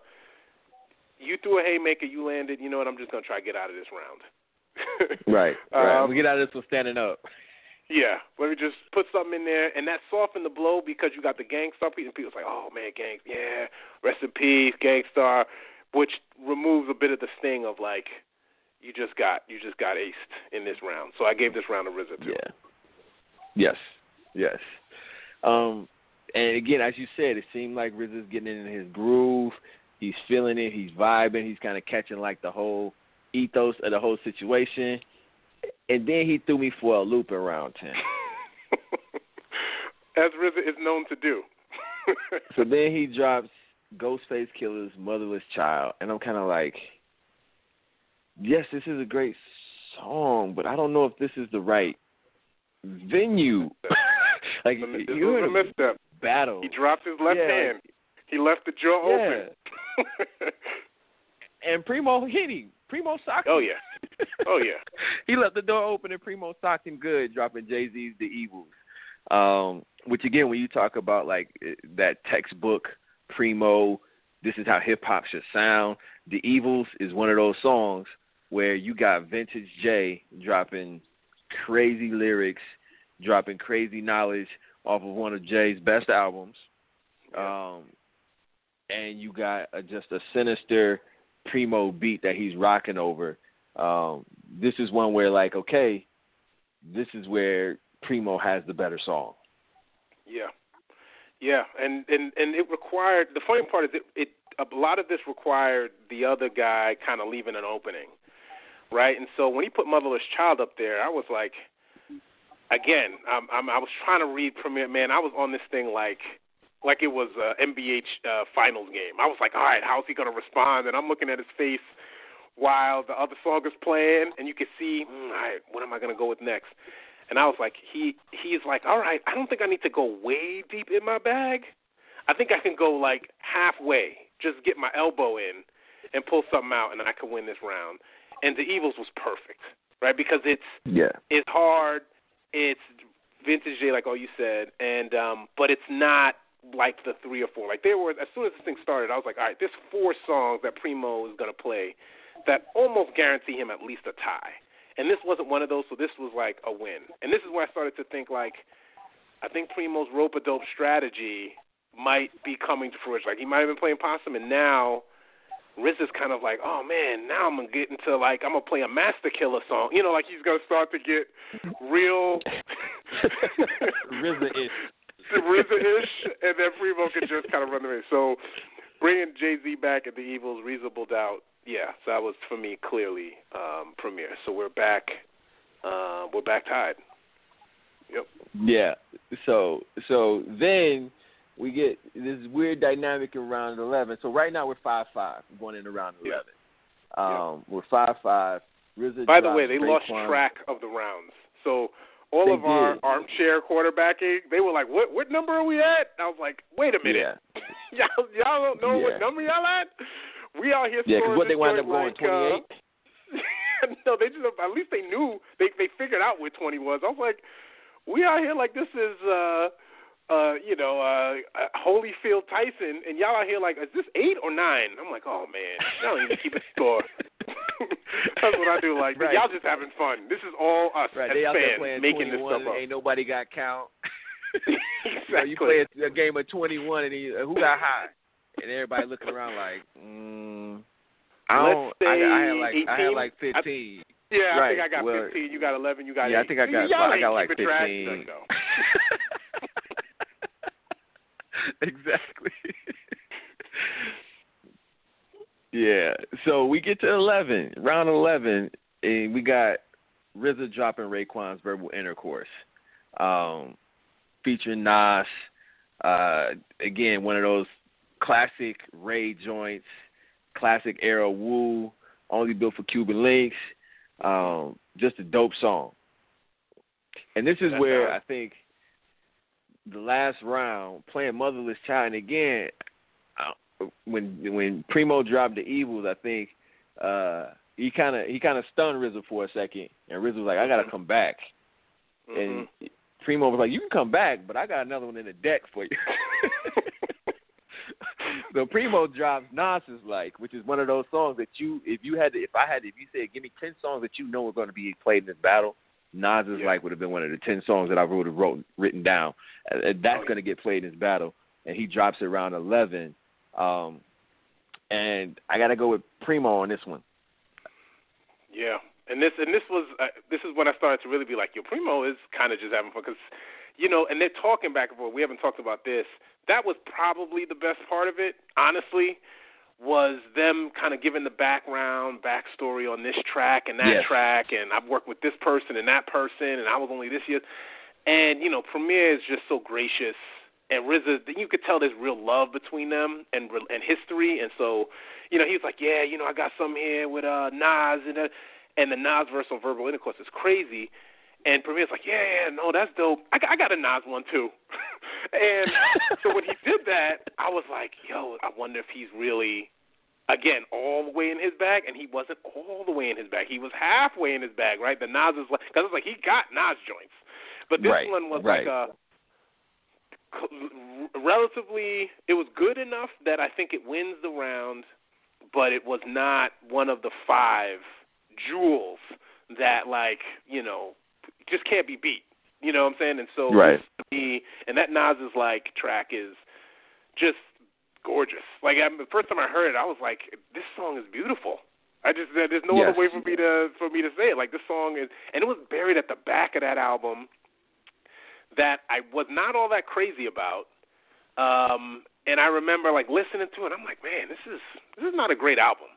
C: you threw a haymaker, you landed. You know what? I'm just gonna try to get out of this round.
B: right, right.
C: Um,
B: we get out of this one standing up.
C: Yeah, let me just put something in there, and that softened the blow because you got the Gang Starr piece, and people's like, "Oh man, Gang, yeah, rest in peace, Gang Starr," which removes a bit of the sting of like, you just got you just got aced in this round. So I gave this round to RZA too.
B: Yeah. Yes. Yes. Um, and again, as you said, it seemed like RZA's getting in his groove. He's feeling it. He's vibing. He's kind of catching like the whole ethos of the whole situation. And then he threw me for a loop in round ten.
C: As RZA is known to do.
B: so then he drops Ghostface Killah's "Motherless Child," and I'm kind of like, yes, this is a great song, but I don't know if this is the right venue. like
C: was
B: in
C: a misstep.
B: battle.
C: He dropped his left
B: Yeah.
C: hand. He left the jaw
B: Yeah.
C: open.
B: and Primo hit him. Primo socked him.
C: oh yeah. Oh yeah.
B: he left the door open and Primo socked him good, dropping Jay Z's The Evils. Um, which again, when you talk about like eh, that textbook Primo, this is how hip hop should sound. The Evils is one of those songs where you got vintage Jay dropping crazy lyrics, dropping crazy knowledge off of one of Jay's best albums. Um, and you got a, just a sinister primo beat that he's rocking over. Um, this is one where like, okay, this is where Primo has the better song.
C: Yeah, yeah, and and and it required. The funny part is it, it a lot of this required the other guy kind of leaving an opening, right? And so when he put Motherless Child up there, I was like, again, I'm, I'm I was trying to read Premier Man. I was on this thing like like it was a NBA uh, finals game. I was like, all right, how's he gonna respond? And I'm looking at his face while the other song is playing, and you can see, mm, all right, what am I gonna go with next? And I was like, he he's like, all right, I don't think I need to go way deep in my bag. I think I can go like halfway, just get my elbow in and pull something out, and then I can win this round. And the Evils was perfect, right? Because it's
B: Yeah.
C: it's hard, it's vintage Jay, like all you said, and um, but it's not like the three or four. Like there were, as soon as this thing started, I was like, all right, there's four songs that Primo is gonna play that almost guarantee him at least a tie. And this wasn't one of those, so this was like a win. And this is where I started to think like, I think Primo's rope a dope strategy might be coming to fruition. Like he might have been playing possum, and now Riz is kind of like, oh man, now I'm gonna get into like I'm gonna play a Masta Killa song. You know, like he's gonna start to get real
B: RZA ish.
C: RZA ish, and then Primo can just kind of run the race. So bringing Jay Z back at the Evils, reasonable doubt. Yeah, so that was for me clearly um, Premier. So we're back. Uh, we're back tied. Yep.
B: Yeah. So so then we get this weird dynamic in round eleven. So right now we're five five going into round eleven. Um, yep. we're five five. RZA
C: By the way, they lost track of the rounds. So all
B: they
C: of our
B: did.
C: armchair quarterbacking, they were like, "What what number are we at?" I was like, "Wait a minute,
B: Yeah.
C: y'all y'all don't know
B: Yeah.
C: what number y'all at? We out here
B: Yeah, because what they
C: this
B: wound up going
C: like,
B: twenty eight.
C: Uh, no, they just at least they knew they they figured out what twenty was. I was like, we out here like this is uh uh you know uh uh, Holyfield Tyson, and y'all out here like is this eight or nine? I'm like, oh man, y'all don't even keep a score. That's what I do. Like
B: Right.
C: y'all just having fun. This is all us
B: Right,
C: as
B: they out there
C: fans
B: playing
C: making this stuff up.
B: ain't nobody got count.
C: exactly.
B: So you play a, a game of 21 and he, uh, who got high? And everybody looking around like, mm, I don't.
C: Let's
B: I, I had
C: say
B: like I had
C: 18.
B: like
C: I-
B: 15.
C: Yeah, I think I got
B: well,
C: 15. You got 11. You got
B: yeah, I think I got
C: Y'all
B: I got like 15. Exactly. yeah. So we get to 11, round 11, and we got RZA dropping Raekwon's verbal intercourse, um, featuring Nas. Uh, again, one of those classic Ray joints, classic era Wu, only built for Cuban links. Um, just a dope song. And this is
C: That's
B: where
C: right.
B: I think the last round playing Motherless Child and again uh, when when Primo dropped the Evils, I think uh he kind of he kind of stunned RZA for a second, and RZA was like, "I gotta come back."
C: Mhm.
B: And Primo was like, "You can come back, but I got another one in the deck for you." so Primo drops Nas is like, which is one of those songs that you, if you had to, if I had, to, if you said, "Give me ten songs that you know are going to be played in this battle," Nas is
C: Yeah.
B: like would have been one of the ten songs that I would have wrote written down. Uh, that's
C: Oh,
B: going to get played in this battle, and he drops it around eleven. Um, and I got to go with Primo on this one.
C: Yeah, and this and this was uh, this is when I started to really be like, yo, Primo is kind of just having fun because, you know, and they're talking back and forth. We haven't talked about this. That was probably the best part of it, honestly, was them kind of giving the background, backstory on this track and that
B: Yes.
C: track, and I've worked with this person and that person, and I was only this year, and you know, Premier is just so gracious. And RZA, you could tell there's real love between them and and history, and so you know, he was like, yeah, you know, I got some here with uh Nas and uh, and the Nas verse on Verbal Intercourse is crazy. And Premier's like, yeah, yeah, no, that's dope. I I got a Nas one too. and so when he did that, I was like, yo, I wonder if he's really, again, all the way in his bag. And he wasn't all the way in his bag. He was halfway in his bag, right? The Nas is like, because it's like he got Nas joints, but this
B: Right,
C: one was
B: right.
C: like a relatively it was good enough that I think it wins the round, but it was not one of the five jewels that like, you know, just can't be beat. You know what I'm saying? And so
B: Right.
C: to me and that Nas is like track is just gorgeous. Like I, the first time I heard it, I was like, this song is beautiful. I just there's no
B: Yes.
C: other way for me to for me to say it. Like this song is, and it was buried at the back of that album that I was not all that crazy about. Um, and I remember like listening to it. I'm like, man, this is this is not a great album.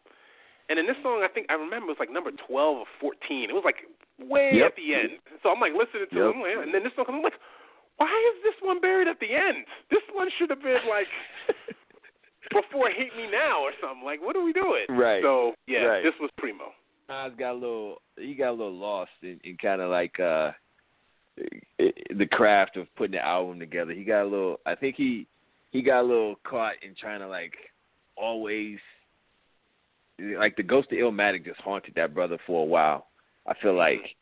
C: And in this song, I think I remember it was like number 12 or 14. It was like way
B: Yep.
C: at the end. So I'm like listening to
B: Yep.
C: it, and then this song comes. I'm like, why is this one buried at the end? This one should have been like before Hate Me Now or something. Like, what are we doing?
B: Right.
C: So yeah,
B: Right.
C: this was primo.
B: Nas got a little he got a little lost in, in kind of like uh the craft of putting the album together. He got a little I think he he got a little caught in trying to like always like the ghost of Illmatic just haunted that brother for a while. I feel like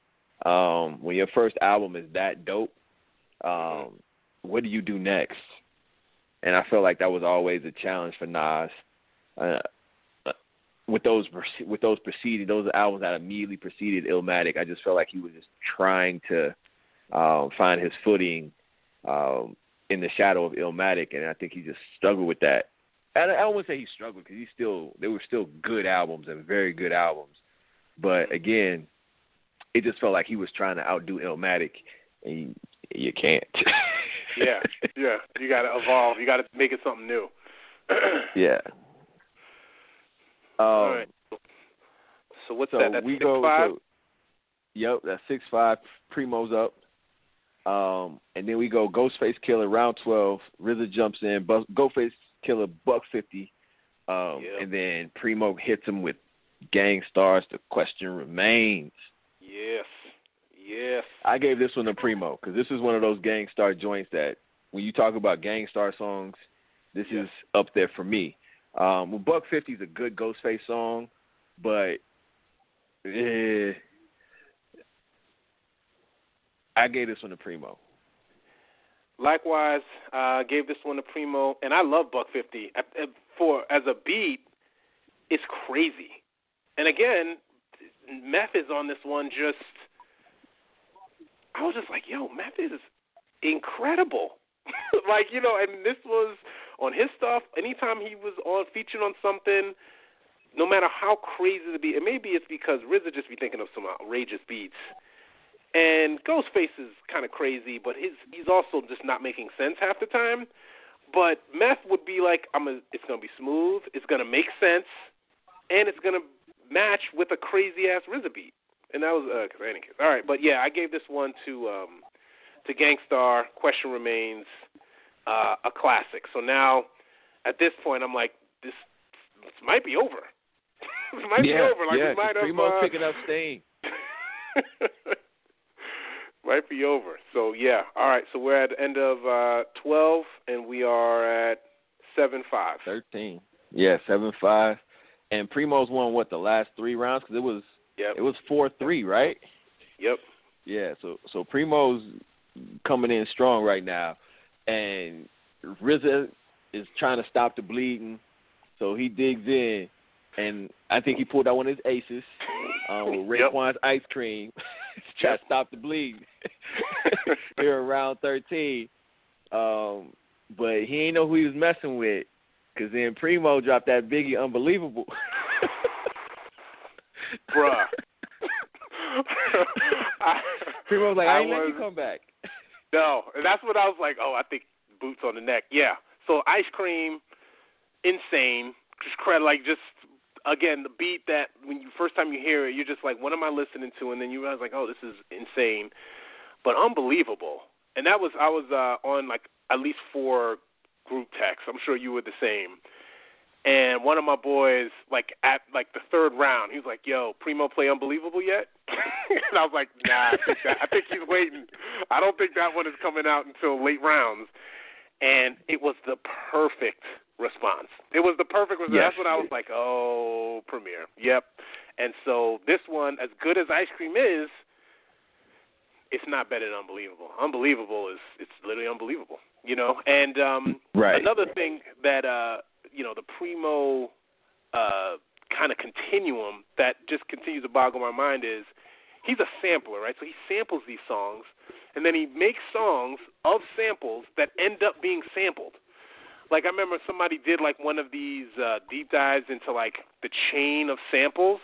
B: um when your first album is that dope, um what do you do next? And I feel like that was always a challenge for Nas. Uh, with those with those preceding those albums that immediately preceded Illmatic, I just felt like he was just trying to um, find his footing um, in the shadow of Illmatic, and I think he just struggled with that. And I don't want to say he struggled because he still they were still good albums and very good albums, but again, it just felt like he was trying to outdo Illmatic, and you, you can't.
C: yeah, yeah, you got to evolve. You got to make it something new.
B: yeah. Um,
C: All right. So what's
B: so
C: that? That's
B: we
C: six
B: go.
C: five.
B: So, yep, that's six five. Primo's up. Um, and then we go Ghostface Killah round twelve. RZA jumps in. Bu- Ghostface Killah buck fifty. Um,
C: Yep.
B: and then Primo hits him with Gang Starr's. The question remains.
C: Yes. Yes.
B: I gave this one to Primo because this is one of those Gang Starr joints that when you talk about Gang Starr songs, this
C: Yeah.
B: is up there for me. Um, well, Buck Fifty is a good Ghostface song, but eh, I gave this one to Primo.
C: Likewise, uh, gave this one to Primo, and I love Buck Fifty. For as a beat, it's crazy. And again, Meth is on this one. Just, I was just like, yo, Meth is incredible. like you know, and this was on his stuff. Anytime he was on featured on something, no matter how crazy the beat, and maybe it's because RZA just be thinking of some outrageous beats. And Ghostface is kind of crazy, but his he's also just not making sense half the time. But Meth would be like, I'm a, it's gonna be smooth, it's gonna make sense, and it's gonna match with a crazy ass RZA beat. And that was uh, cause any case. All right, but yeah, I gave this one to um to Gang Starr. Question remains uh, a classic. So now, at this point, I'm like, this, this might be over. this might
B: yeah,
C: be over. Like
B: yeah,
C: we might
B: 'cause
C: have.
B: Primo's
C: uh,
B: picking up steam.
C: might be over. So yeah, all right. So we're at the end of uh, twelve, and we are at seven five.
B: Thirteen. Yeah, seven five. And Primo's won what the last three rounds because it was
C: Yep.
B: it was four three, right?
C: Yep.
B: Yeah, so so Primo's coming in strong right now, and RZA is trying to stop the bleeding, so he digs in, and I think he pulled out one of his aces um, with
C: Yep.
B: Raekwon's ice cream, to try
C: Yep.
B: to stop the bleeding here around thirteen. Um, but he ain't know who he was messing with, cause then Primo dropped that Biggie unbelievable.
C: Bruh. I,
B: Primo was like, I,
C: I
B: ain't let you
C: was-
B: come back.
C: No, and that's what I was like. Oh, I think boots on the neck. Yeah. So ice cream, insane. Just credit, like just again the beat that when you first time you hear it, you're just like, what am I listening to? And then you realize like, oh, this is insane, but unbelievable. And that was I was uh, on like at least four group texts. I'm sure you were the same. And one of my boys, like at like the third round, he was like, "Yo, Primo play Unbelievable yet?" and I was like, "Nah, I think, that, I think he's waiting. I don't think that one is coming out until late rounds." And it was the perfect response. It was the perfect response.
B: Yes.
C: That's what I was like, "Oh, Premier, yep." And so this one, as good as Ice Cream is, it's not better than Unbelievable. Unbelievable is it's literally unbelievable, you know. And um,
B: Right.
C: another thing that uh, you know the primo uh, kind of continuum that just continues to boggle my mind is he's a sampler, right? So he samples these songs, and then he makes songs of samples that end up being sampled. Like I remember somebody did like one of these uh, deep dives into like the chain of samples,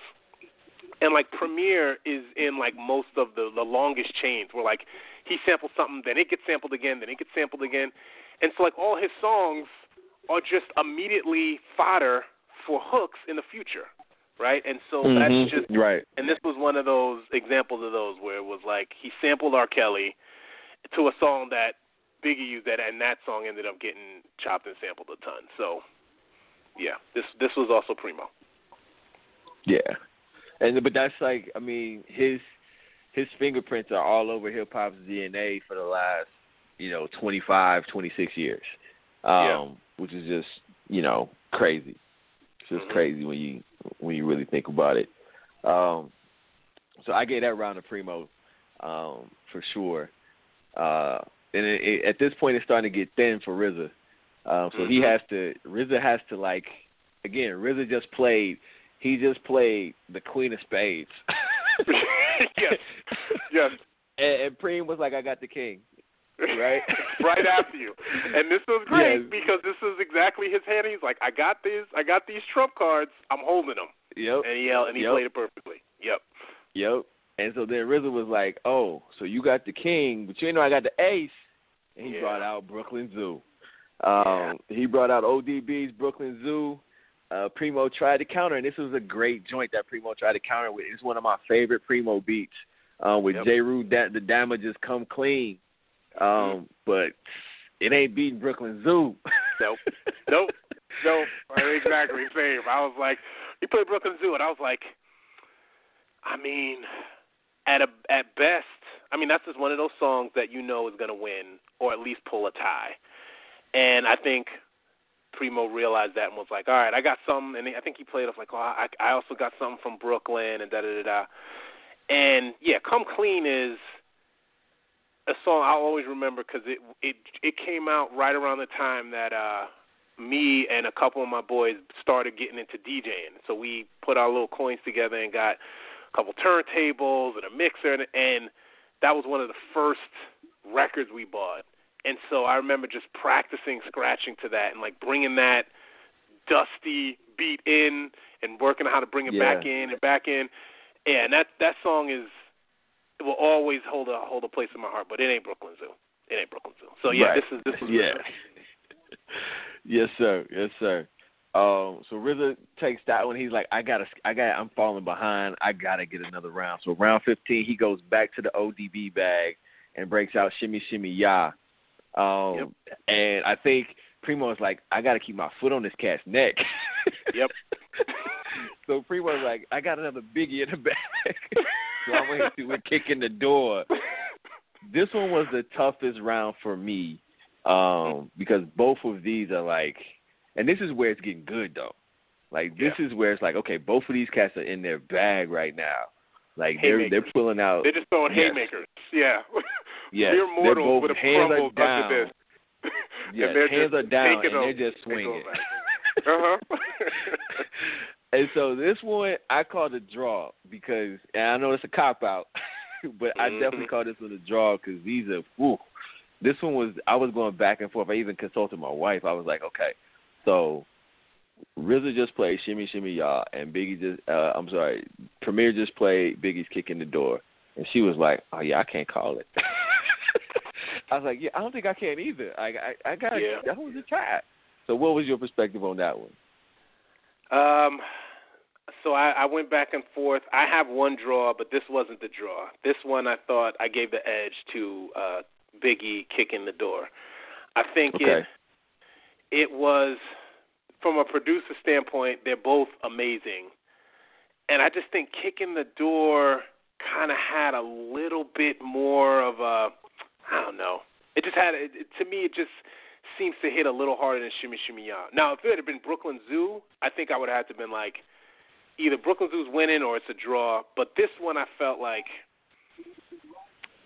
C: and like Premiere is in like most of the the longest chains where like he samples something, then it gets sampled again, then it gets sampled again, and so like all his songs are just immediately fodder for hooks in the future, right? And so
B: Mhm.
C: that's just
B: right.
C: and this was one of those examples of those where it was like he sampled R. Kelly to a song that Biggie used that and that song ended up getting chopped and sampled a ton. So yeah, this this was also primo.
B: Yeah, and but that's like I mean his his fingerprints are all over hip hop's DNA for the last you know 25, 26 years, um,
C: Yeah.
B: which is just you know crazy. It's just
C: Mhm.
B: crazy when you when you really think about it. Um, so I gave that round to Primo um, for sure. Uh, and it, it, at this point, it's starting to get thin for RZA. Um, so he
C: Mhm.
B: has to. RZA has to like again. RZA just played. He just played the Queen of Spades.
C: yes, yes,
B: And, and Preem was like, "I got the king." right?
C: right after you. And this was great
B: Yes.
C: because this is exactly his hand. He's like, I got these, I got these trump cards. I'm holding them,
B: Yep.
C: and he yelled, and he
B: Yep.
C: played it perfectly. Yep.
B: Yep. And so then RZA was like, "Oh, so you got the king, but you know I got the ace." And he
C: Yeah.
B: brought out Brooklyn Zoo. Um, He brought out ODB's Brooklyn Zoo. Uh, Primo tried to counter, and this was a great joint that Primo tried to counter with. It's one of my favorite Primo beats. Uh, with
C: Yep.
B: Jeru, da- the Damaja come clean. Um,
C: Mm-hmm.
B: But it ain't beating Brooklyn Zoo.
C: Nope. Nope. Nope. Exactly same. I was like, he played Brooklyn Zoo, and I was like, I mean, at a at best, I mean that's just one of those songs that you know is going to win or at least pull a tie. And I think Primo realized that and was like, all right, I got something. And I think he played off like, oh, I, I also got something from Brooklyn and da da da da. And yeah, Come Clean is a song I'll always remember because it it it came out right around the time that uh me and a couple of my boys started getting into DJing. So we put our little coins together and got a couple turntables and a mixer, and, and that was one of the first records we bought. And so I remember just practicing scratching to that and like bringing that dusty beat in and working how to bring it
B: Yeah.
C: back in and back in. Yeah, and that that song is it will always hold a hold a place in my heart. But it ain't Brooklyn Zoo. It ain't Brooklyn Zoo. So yeah,
B: Right.
C: this is this is
B: yeah. yes, sir. Yes, sir. Um, so RZA takes that one. He's like, I gotta, I got, I'm falling behind. I gotta get another round. So round 15, he goes back to the ODB bag and breaks out Shimmy Shimmy Ya. Um, and I think Primo is like, I gotta keep my foot on this cat's neck.
C: Yep.
B: so Primo's like, I got another biggie in the bag. so I'm gonna hit you kick in the door. This one was the toughest round for me um, because both of these are like, and this is where it's getting good though. Like this is where it's like, okay, both of these cats are in their bag right now. Like they're they're pulling out.
C: They're just throwing
B: Yes.
C: haymakers. Yeah.
B: Yes,
C: Mere
B: they're both
C: would have
B: hands are down.
C: under this.
B: Yes,
C: they're
B: hands
C: just
B: are down and they're just swinging.
C: Back. Uh-huh.
B: and so this one I called a draw because, and I know it's a cop out, but I definitely
C: Mhm.
B: called this one a draw because these are. Whew, this one was I was going back and forth. I even consulted my wife. I was like, okay, so RZA just played Shimmy Shimmy Ya, and Biggie just. Uh, I'm sorry, Premier just played Biggie's Kick in the Door, and she was like, oh yeah, I can't call it. I was like, yeah, I don't think I can either. I I, I got
C: Yeah.
B: that was a try. So what was your perspective on that one?
C: Um, so I, I went back and forth. I have one draw, but this wasn't the draw. This one I thought I gave the edge to uh, Biggie kicking the door. I think
B: Okay.
C: it it was from a producer standpoint, they're both amazing. And I just think kicking the door kind of had a little bit more of a I don't know. It just had it, to me it just seems to hit a little harder than Shimmy Shimmy Ya. Now, if it had been Brooklyn Zoo, I think I would have had to been like either Brooklyn Zoo's winning or it's a draw. But this one, I felt like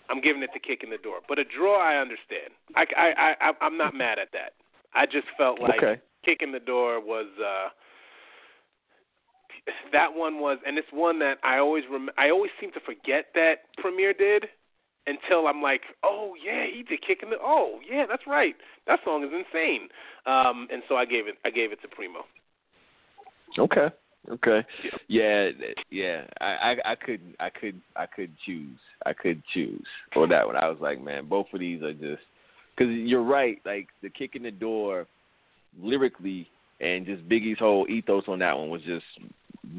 C: I'm giving it to kick in the door. But a draw, I understand. I, I, I, I'm not mad at that. I just felt like
B: Okay.
C: kick in the door was. uh that one was, and it's one that I always rem- I always seem to forget that Premier did until I'm like, oh yeah, he did kick in the. Oh yeah, that's right. That song is insane. Um, and so I gave it I gave it to Primo.
B: Okay. Okay.
C: Yeah.
B: Yeah. I, I I couldn't I could I could choose. I could choose for that one. I was like, man, both of these are just because you're right. Like the kick in the door, lyrically, and just Biggie's whole ethos on that one was just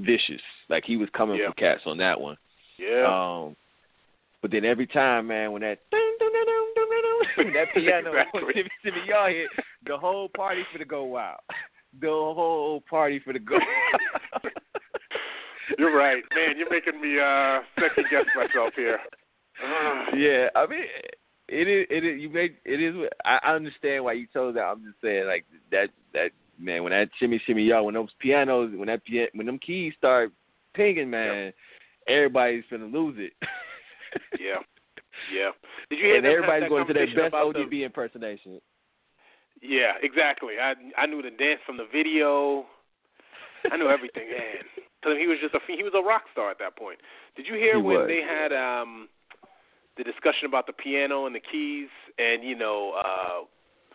B: vicious. Like he was coming
C: Yeah.
B: for cats on that one.
C: Yeah.
B: Um, but then every time, man, when that that piano
C: Exactly.
B: Timmy y'all hit, the whole party for the go wild. The whole party for the go.
C: You're right, man. You're making me uh second guess myself here. Ah.
B: yeah, I mean, it is. It is. You made it is. I understand why you chose that. I'm just saying, like that. That man, when that shimmy shimmy y'all, when those pianos, when that when them keys start pinging, man, everybody's gonna lose it.
C: Yeah. Yeah. Did you hear
B: and everybody's going to their best
C: about the-
B: ODB impersonation.
C: Yeah, exactly. I I knew the dance from the video. I knew everything, man. Because he was just a he was a rock star at that point. Did you hear
B: He
C: when
B: was.
C: they had um the discussion about the piano and the keys and you know, uh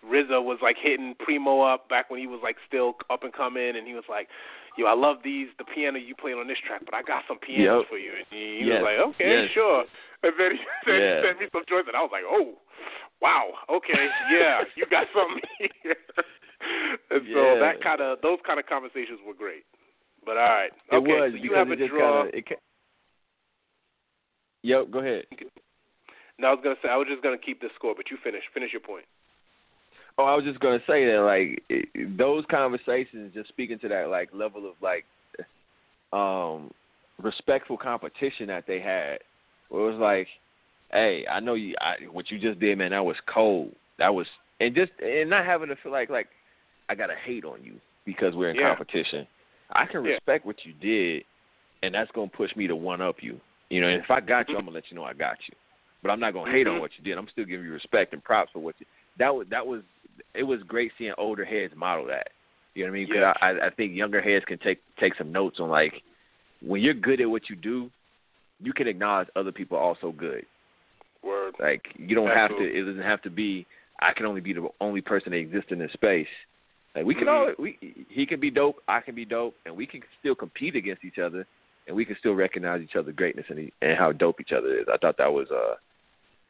C: RZA was like hitting Primo up back when he was like still up and coming, and he was like, "Yo, I love these the piano you played on this track, but I got some pianos
B: Yep.
C: for you." And he,
B: Yes.
C: was like, "Okay,
B: Yes.
C: sure." And then he, then
B: Yeah.
C: he sent me some joints, and I was like, "Oh, wow, okay, yeah, you got something here." and so that kind of those kind of conversations were great. But all right,
B: It
C: okay,
B: was
C: so you have
B: it
C: a draw.
B: Kinda, it ca- Yep, go ahead.
C: No, I was gonna say I was just gonna keep the score, but you finish finish your point.
B: Oh, I was just gonna say that like it, those conversations, just speaking to that like level of like um respectful competition that they had. It was like, hey, I know you, I, what you just did, man. That was cold. That was, and just and not having to feel like like I gotta hate on you because we're in
C: Yeah.
B: competition. I can
C: Yeah.
B: respect what you did, and that's gonna push me to one up you. You know, and if I got you, I'm gonna let you know I got you. But I'm not gonna hate on
C: Mhm.
B: what you did. I'm still giving you respect and props for what you. That was that was it was great seeing older heads model that. You know what I mean? 'Cause
C: Yes.
B: I, I think younger heads can take take some notes on like when you're good at what you do, you can acknowledge other people also good.
C: Word.
B: Like you don't have to. It doesn't have to be. I can only be the only person that exists in this space. Like we can
C: Mhm.
B: all. We he can be dope. I can be dope, and we can still compete against each other, and we can still recognize each other's greatness and and how dope each other is. I thought that was uh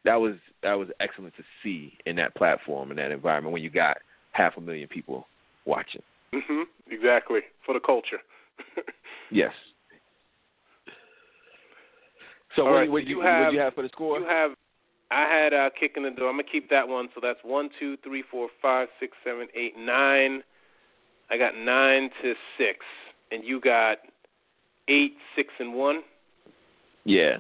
B: that was that was excellent to see in that platform in that environment when you got half a million people watching.
C: Mhm. Exactly for the culture.
B: Yes. So
C: All
B: what,
C: right,
B: what
C: so
B: you,
C: you
B: what
C: have-
B: you have for the score?
C: You have. I had uh, kick in the door. I'm gonna keep that one. So that's one, two, three, four, five, six, seven, eight, nine. I got nine to six, and you got eight, six, and one.
B: Yeah.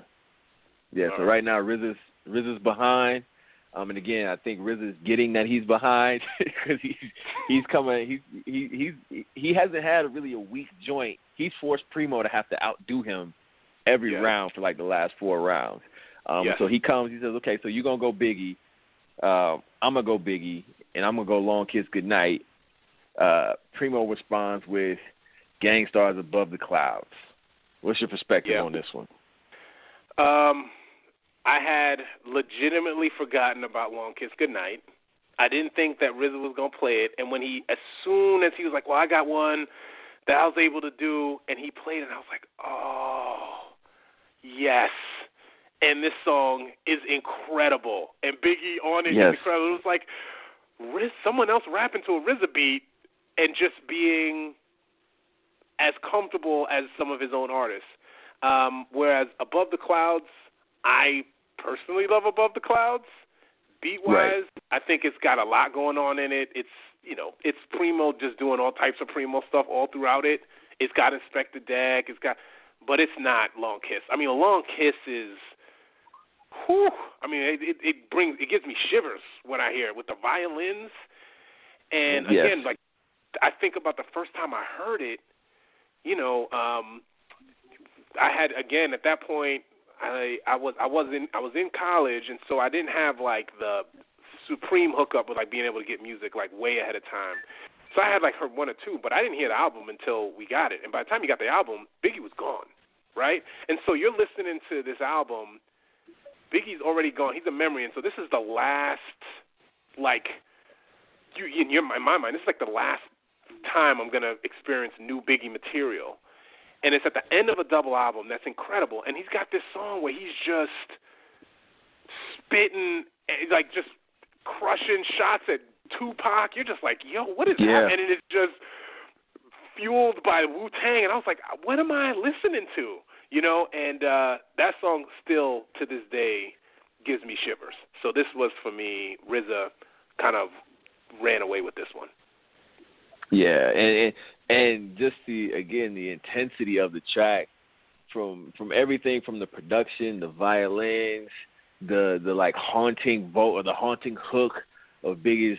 B: Yeah, so right now RZA's RZA's behind. Um and again, I think Riz is getting that he's behind cuz he's he's coming he's he he's he hasn't had a really a weak joint. He's forced Primo to have to outdo him every
C: Yes.
B: round for like the last four rounds. Um
C: Yes.
B: so he comes, he says, "Okay, so you're going to go Biggie. Um I'm going to go Biggie and I'm going to go Long Kiss Goodnight." Uh Primo responds with Gang Starr's Above the Clouds. What's your perspective
C: Yeah.
B: on this one?
C: Um, I had legitimately forgotten about Long Kiss Goodnight. I didn't think that RZA was gonna play it, and when he, as soon as he was like, "Well, I got one that I was able to do," and he played it, I was like, "Oh, yes." And this song is incredible, and Biggie on it is
B: Yes.
C: incredible. It was like Riz, someone else rapping to a RZA beat and just being as comfortable as some of his own artists. Um, whereas Above the Clouds, I personally love Above the Clouds. Beat wise, I think it's got a lot going on in it. It's you know, it's Primo just doing all types of Primo stuff all throughout it. It's got Inspectah Deck, it's got but it's not Long Kiss. I mean a long kiss is whew, I mean it, it, it brings it gives me shivers when I hear it with the violins and
B: Yes.
C: again like I think about the first time I heard it, you know, um I had again at that point I I was I was in I was in college and so I didn't have like the supreme hookup with like being able to get music like way ahead of time. So I had like heard one or two, but I didn't hear the album until we got it. And by the time you got the album, Biggie was gone, right? And so you're listening to this album, Biggie's already gone. He's a memory, and so this is the last like you in your in my mind, this is like the last time I'm gonna experience new Biggie material and it's at the end of a double album that's incredible. And he's got this song where he's just spitting, eh, like just crushing shots at Tupac. You're just like, yo, what is
B: Yeah.
C: that? And it's just fueled by Wu Tang. And I was like, what am I listening to? You know, and uh, that song still to this day gives me shivers. So this was for me. RZA kind of ran away with this one.
B: Yeah, and, and and just the again the intensity of the track from from everything from the production, the violins, the the like haunting vote or the haunting hook of Biggie's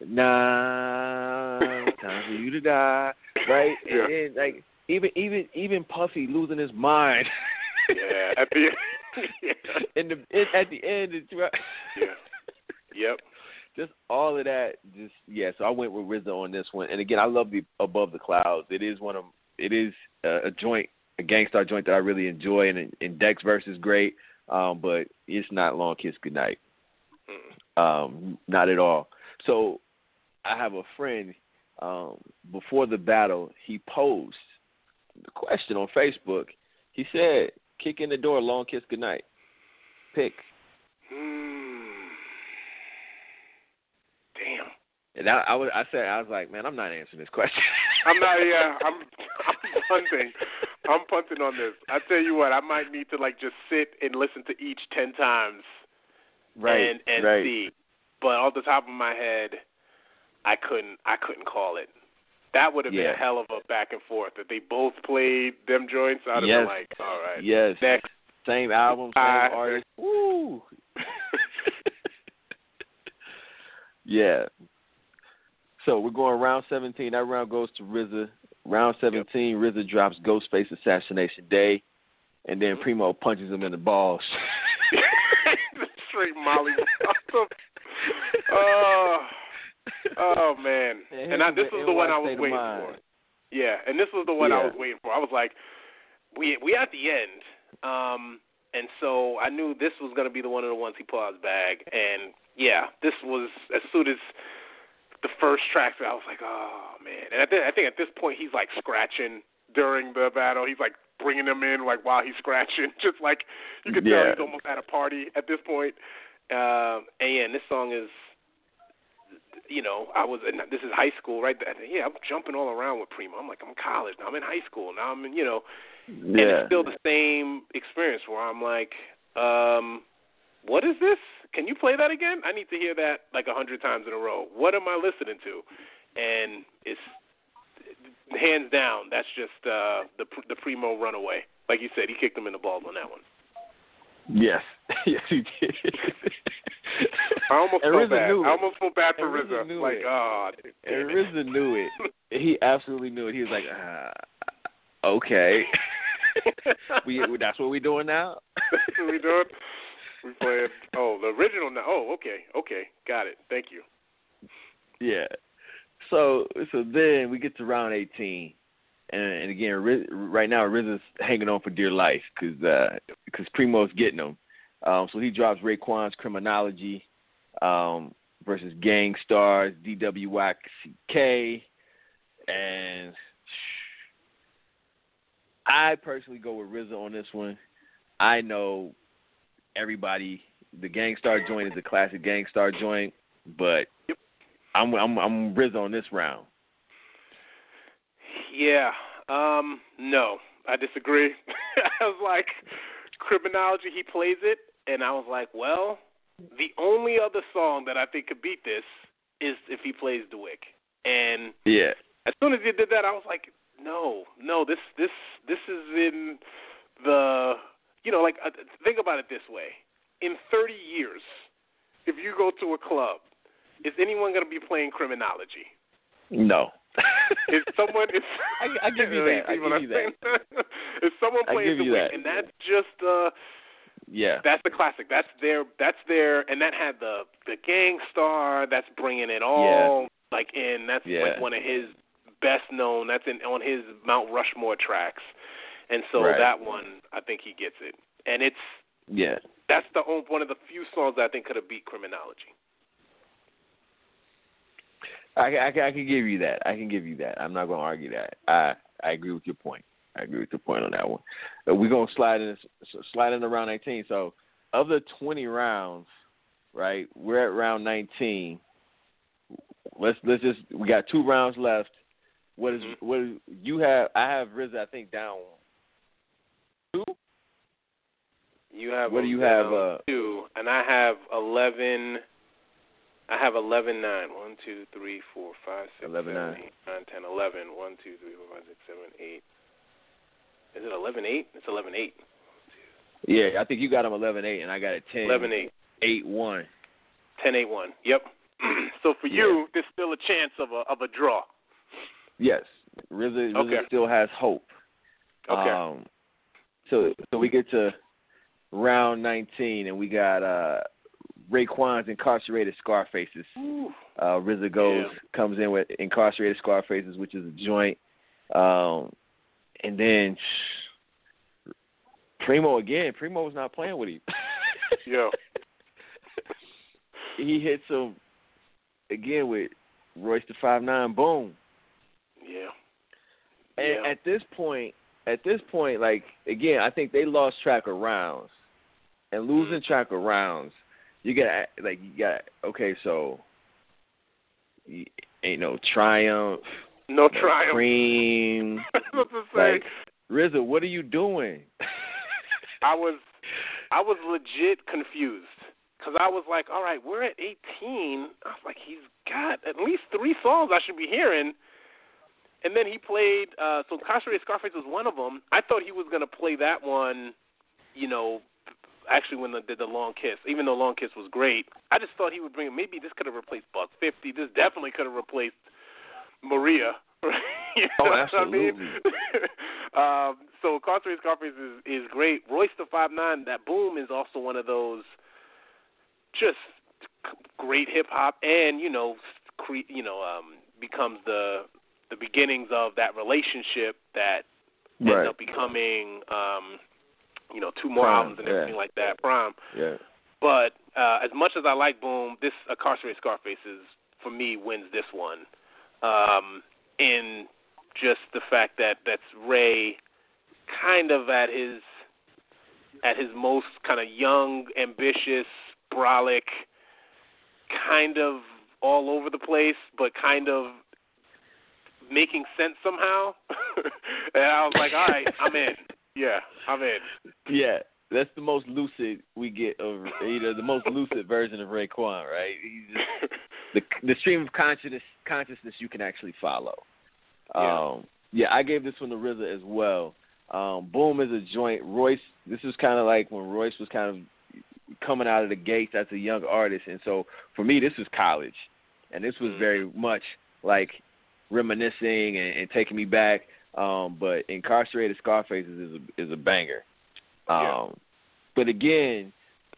B: nah time for you to die, right?
C: Yeah.
B: And, like even even even Puffy losing his mind.
C: Yeah, at the yeah.
B: in the in, at the end it's right.
C: Yeah. Yep.
B: Just all of that just yeah so i went with RZA on this one and again i love the above the clouds it is one of it is a, a joint a Gang Starr joint that i really enjoy and and Deck's verse is great um but it's not long kiss goodnight
C: Mm.
B: Um, not at all. So I have a friend. Um, before the battle, he posed the question on Facebook. He said, "Kick in the door, long kiss, goodnight." Pick.
C: Hmm. Damn.
B: And I, I was, I said, I was like, man, I'm not answering this question.
C: I'm not. Yeah, I'm. I'm punting. I'm punting on this. I tell you what, I might need to like just sit and listen to each ten times,
B: right,
C: and and
B: right.
C: see. But off the top of my head, I couldn't. I couldn't call it. That would have been a hell of a back and forth. If they both played them joints, I'd have
B: Yes.
C: been like, all right,
B: Yes.
C: next.
B: Same album, same
C: Uh,
B: artist. Woo. yeah. So we're going round 17. That round goes to RZA. Round 17, RZA drops Ghostface Assassination Day, and then Primo punches him in the balls.
C: Straight Molly. oh, oh man.
B: And
C: And I, this was the one I was waiting for. Yeah, and this was the one I was waiting for. I was like, we we at the end, um, and so I knew this was gonna be the one of the ones he pulled out his bag. And yeah, this was as soon as the first track, that I was like, oh man. And I think I think at this point he's like scratching during the battle. He's like bringing them in like while he's scratching, just like you could tell he's almost at a party at this point. Um, and yeah, and this song is you know, I was and this is high school, right? Yeah, I'm jumping all around with Primo. I'm like, I'm in college now. I'm in high school now. I'm in, you know, and it's still the same experience where I'm like, um, what is this? Can you play that again? I need to hear that like a hundred times in a row. What am I listening to? And it's hands down, that's just uh, the the Primo runaway. Like you said, he kicked him in the balls on that one.
B: Yes. yes, he did.
C: I almost
B: And
C: felt bad.
B: knew
C: I almost felt bad for
B: And RZA
C: RZA.
B: knew
C: Like,
B: it.
C: oh,
B: And
C: damn it.
B: RZA knew it. He absolutely knew it. He was like, uh, okay. we that's what we doing now.
C: That's what we doing? We. Oh, the original. Oh, okay, okay, got it. Thank you.
B: Yeah. So so then we get to round 18, and, and again, right now RZA's hanging on for dear life because uh, cause Primo's getting him. Um, so he drops Raekwon's Criminology um, versus Gang Starr's, DWYCK, and I personally go with RZA on this one. I know everybody. The Gang Starr joint is a classic Gang Starr joint, but I'm I'm I'm RZA on this round.
C: Yeah. Um. No, I disagree. I was like, criminology. He plays it, and I was like, well, the only other song that I think could beat this is if he plays the Wick. And
B: Yeah.
C: as soon as he did that, I was like, no, no, this this this is in the you know like uh, think about it this way: in 30 years, if you go to a club, is anyone going to be playing criminology?
B: No.
C: Is someone is
B: I- I give you that. I give you
C: saying? is someone
B: I
C: playing the
B: you that.
C: and that's just uh
B: yeah.
C: that's the classic. That's their that's their and that had the the Gang Starr that's bringing it all like in. That's
B: Yeah.
C: like one of his best known. That's in on his Mount Rushmore tracks, and so
B: Right.
C: that one I think he gets it. And it's
B: Yeah.
C: that's the on- one of the few songs that I think could have beat Criminology.
B: I, I, I can give you that. I can give you that. I'm not going to argue that. I I agree with your point. I agree with your point on that one. Uh, we're going to slide in slide in around 19. So of the 20 rounds, right? We're at round 19. Let's let's just we got two rounds left. What is-
C: Mhm.
B: what is, you have? I have RZA. I think down two.
C: You have
B: What do you have, uh,
C: two, and I have eleven. I have eleven nine. One, two, three, four, five, six,
B: 11,
C: seven,
B: nine.
C: eight, nine, ten, eleven. One, two, three, four, five, six, seven, eight. Is it eleven eight? It's eleven eight.
B: Yeah, I think you got him 11-8, and I got it 10
C: Eleven eight.
B: 8-1.
C: Ten eight one. Yep. so for you, there's still a chance of a of a draw.
B: Yes, RZA, RZA
C: Okay.
B: still has hope.
C: Okay.
B: Um, so so we get to round 19, and we got uh, Raekwon's incarcerated Scarfaces. Uh, RZA goes
C: Yeah.
B: comes in with incarcerated Scarfaces, which is a joint, um, and then Primo again. Primo was not playing with him.
C: Yeah.
B: he hits him again with Royce the five nine. Boom.
C: Yeah.
B: And
C: Yeah.
B: at this point, at this point, like again, I think they lost track of rounds, and mm-hmm. losing track of rounds, you got like you got okay, so you, ain't no triumph,
C: No
B: no
C: triumph.
B: cream.
C: I to say,
B: like RZA, what are you doing?
C: I was, I was legit confused because I was like, all right, we're at 18. I was like, he's got at least three songs I should be hearing. And then he played, uh, so Incarcerated Scarface was one of them. I thought he was going to play that one, you know, actually when they did the Long Kiss, even though Long Kiss was great. I just thought he would bring, maybe this could have replaced Buck 50. This definitely could have replaced Maria. you
B: Oh,
C: know what I mean? um, so Incarcerated Scarface is, is great. Royce da Five Nine, that boom is also one of those just great hip hop, and you know, cre- you know, um, becomes the the beginnings of that relationship that ends
B: Right.
C: up becoming, um, you know, two more
B: PRhyme,
C: albums and
B: yeah.
C: everything like that. PRhyme.
B: Yeah.
C: But uh, as much as I like Boom, this Incarcerated Scarface is for me wins this one. Um, in just the fact that that's Rae, kind of at his at his most kind of young, ambitious, brolic, kind of all over the place, but kind of making sense somehow. and I was like, all right, I'm in. Yeah, I'm in.
B: Yeah, that's the most lucid we get of you know the most lucid version of Raekwon, right? He's just the the stream of consciousness consciousness you can actually follow.
C: Yeah.
B: Um, yeah, I gave this one to RZA as well. Um, Boom is a joint. Royce, this was kind of like when Royce was kind of coming out of the gates as a young artist, and so for me, this was college, and this was
C: Mhm.
B: very much like reminiscing and, and taking me back. Um, but Incarcerated Scarface is a, is a banger. Um,
C: Yeah.
B: But again,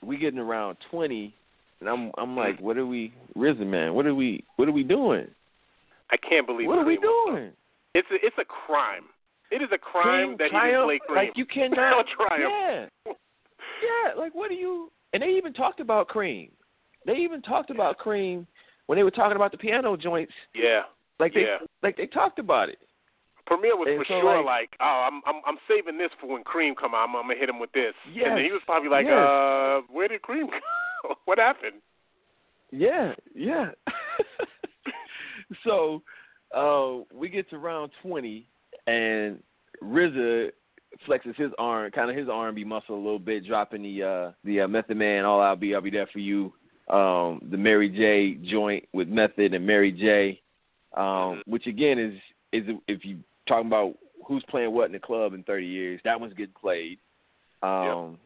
B: we getting around twenty, and I'm I'm like, what are we, RZA man? What are we what are we doing?
C: I can't believe
B: What are we doing?
C: It's a it's a crime. It is a crime
B: Cream,
C: that he
B: Triumph,
C: didn't play Cream.
B: Like you cannot.
C: Triumph.
B: Yeah. Yeah. Like what do you? And they even talked about Cream. They even talked about Cream when they were talking about the piano joints.
C: Yeah.
B: Like they
C: Yeah.
B: like they talked about it.
C: Premier was
B: And
C: for
B: so,
C: sure
B: like-
C: like, oh, I'm I'm I'm saving this for when Cream come out. I'm, I'm gonna hit him with this.
B: Yes.
C: And then he was probably like,
B: Yes.
C: uh, where did Cream go? what happened?
B: Yeah, yeah. so uh, we get to round twenty, and RZA flexes his arm, kind of his R and B muscle a little bit, dropping the uh, the uh, Method Man, All I'll Be, I'll Be There for You, um, the Mary J joint with Method and Mary J, um, which again is is if you talking about who's playing what in the club in thirty years, that one's getting played. Um,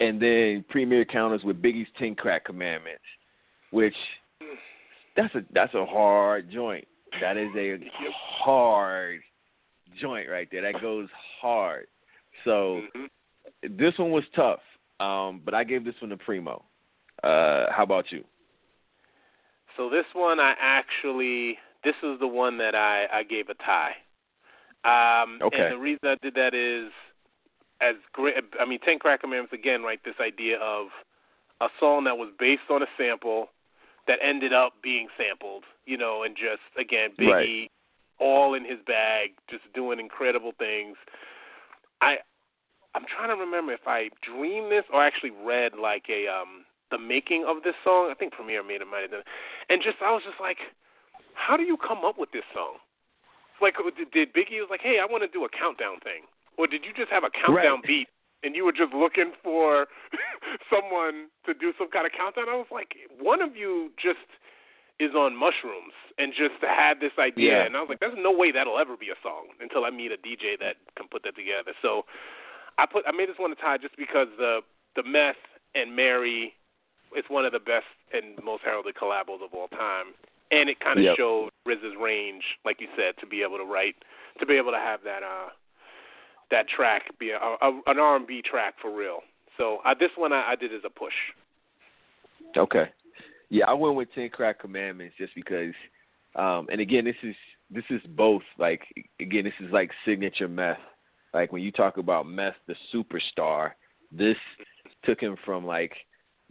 B: and then Premier Counters with Biggie's Ten Crack Commandments, which that's a that's a hard joint. That is a hard joint right there. That goes hard. So
C: Mhm.
B: this one was tough, um, but I gave this one to Primo. Uh, how about you?
C: So this one, I actually, this is the one that I I gave a tie. Um,
B: Okay.
C: And the reason I did that is, as great. I mean, Ten Crack Commandments again, right? This idea of a song that was based on a sample that ended up being sampled, you know, and just again, Biggie,
B: Right.
C: all in his bag, just doing incredible things. I I'm trying to remember if I dreamed this or actually read like a um the making of this song. I think Premier made it might have done. it. And just I was just like, how do you come up with this song? Like did, did Biggie was like, hey, I want to do a countdown thing, or did you just have a countdown
B: Right.
C: beat and you were just looking for someone to do some kind of countdown? I was like, one of you just is on mushrooms and just had this idea
B: Yeah.
C: and I was like, There's no way that'll ever be a song until I meet a DJ that can put that together. So I put I made this one a tie just because the the meth and Mary it's one of the best and most heralded collabos of all time. And it kinda
B: Yep.
C: showed RZA's range, like you said, to be able to write to be able to have that uh that track be a, a an R and B track for real. So uh, this one I, I did as a push.
B: Okay. Yeah, I went with Ten Crack Commandments just because um and again this is this is both like again this is like signature meth. Like when you talk about meth the superstar, this took him from like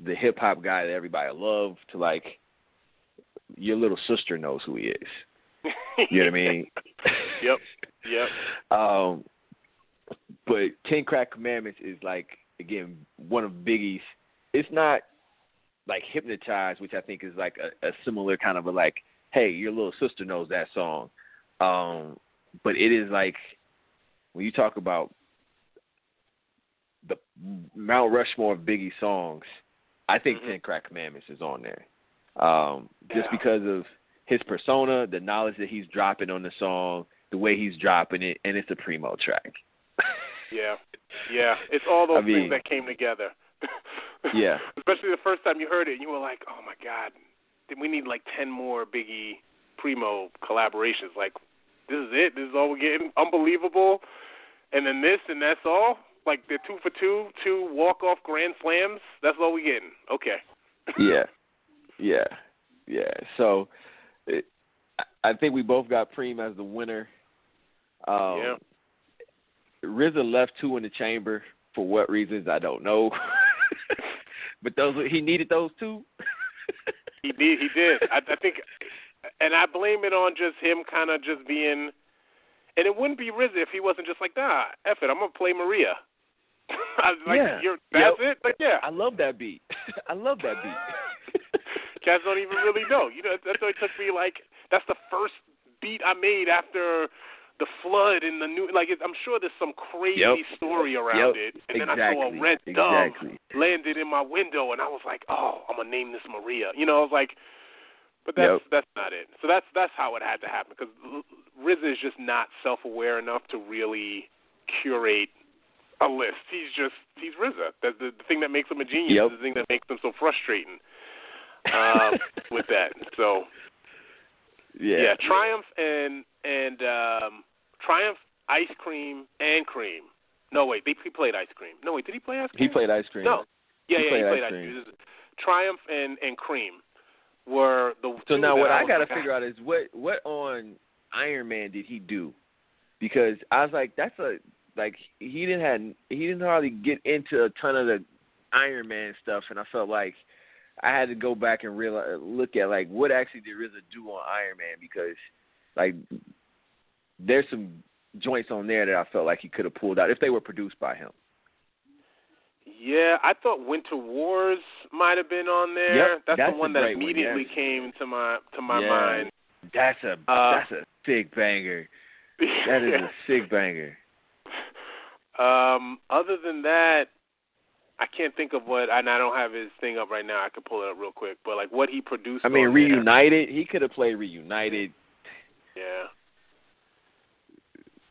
B: the hip hop guy that everybody loved to like your little sister knows who he is. You know what I mean?
C: yep. Yep.
B: Um, but Ten Crack Commandments is like again one of Biggie's. It's not like hypnotized, which I think is like a, a similar kind of a like, hey, your little sister knows that song. Um, but it is like when you talk about the Mount Rushmore of Biggie songs, I think
C: mm-hmm.
B: Ten Crack Commandments is on there. Um, just
C: Yeah.
B: because of his persona, the knowledge that he's dropping on the song, the way he's dropping it, and it's a primo track.
C: Yeah. Yeah. It's all those
B: I mean-
C: things that came together.
B: Yeah.
C: Especially the first time you heard it, and you were like, "Oh my God, did we need like ten more Biggie Primo collaborations. Like, this is it. This is all we're getting. Unbelievable." And then this, and that's all. Like they're two for two, two walk off grand slams. That's all we getting. Okay.
B: yeah, yeah, yeah. So, it, I- think we both got Preem as the winner. Um,
C: Yeah.
B: RZA left two in the chamber for what reasons I don't know, but those he needed those two.
C: He did. He did. I, I think, and I blame it on just him kind of just being. And it wouldn't be RZA if he wasn't just like, nah, F it, I'm gonna play Maria. Like,
B: Yeah.
C: That's
B: Yep.
C: it. Like, yeah.
B: I love that beat. I love that beat.
C: Cats don't even really know. You know, that's why it took me like that's the first beat I made after the flood and the new. Like, it, I'm sure there's some crazy
B: Yep.
C: story around
B: Yep.
C: it. And then I saw a red dove
B: Exactly.
C: landed in my window, and I was like, oh, I'm gonna name this Maria. You know, I was like, but that's
B: Yep.
C: that's not it. So that's that's how it had to happen because RZA is just not self-aware enough to really curate a list. He's just he's RZA. That's the, the thing that makes him a genius.
B: Yep.
C: The thing that makes him so frustrating uh, with that. So
B: yeah.
C: yeah, Triumph and and um, Triumph, Ice Cream, and Cream. No wait, they he played Ice Cream. No wait, did he play Ice Cream?
B: He played ice cream.
C: No. Yeah,
B: He
C: yeah,
B: played
C: he played
B: Ice
C: Ice
B: Cream.
C: Cream. Triumph and and Cream were the
B: So now what I
C: was
B: gotta
C: like,
B: figure out is what what on Iron Man did he do? Because I was like, that's a like he didn't had he didn't hardly get into a ton of the Iron Man stuff, and I felt like I had to go back and realize look at like what actually did RZA do on Iron Man because like there's some joints on there that I felt like he could have pulled out if they were produced by him.
C: Yeah, I thought Winter Warz might have been on there.
B: Yep,
C: that's,
B: that's
C: the one that
B: one,
C: immediately
B: yes.
C: came to my to my
B: Yeah.
C: mind.
B: That's a
C: Uh,
B: that's a sick banger. That is a sick banger.
C: Um, other than that, I can't think of what, and I don't have his thing up right now. I could pull it up real quick, but like what he produced.
B: I mean,
C: on there.
B: reunited. He could have played reunited.
C: Yeah,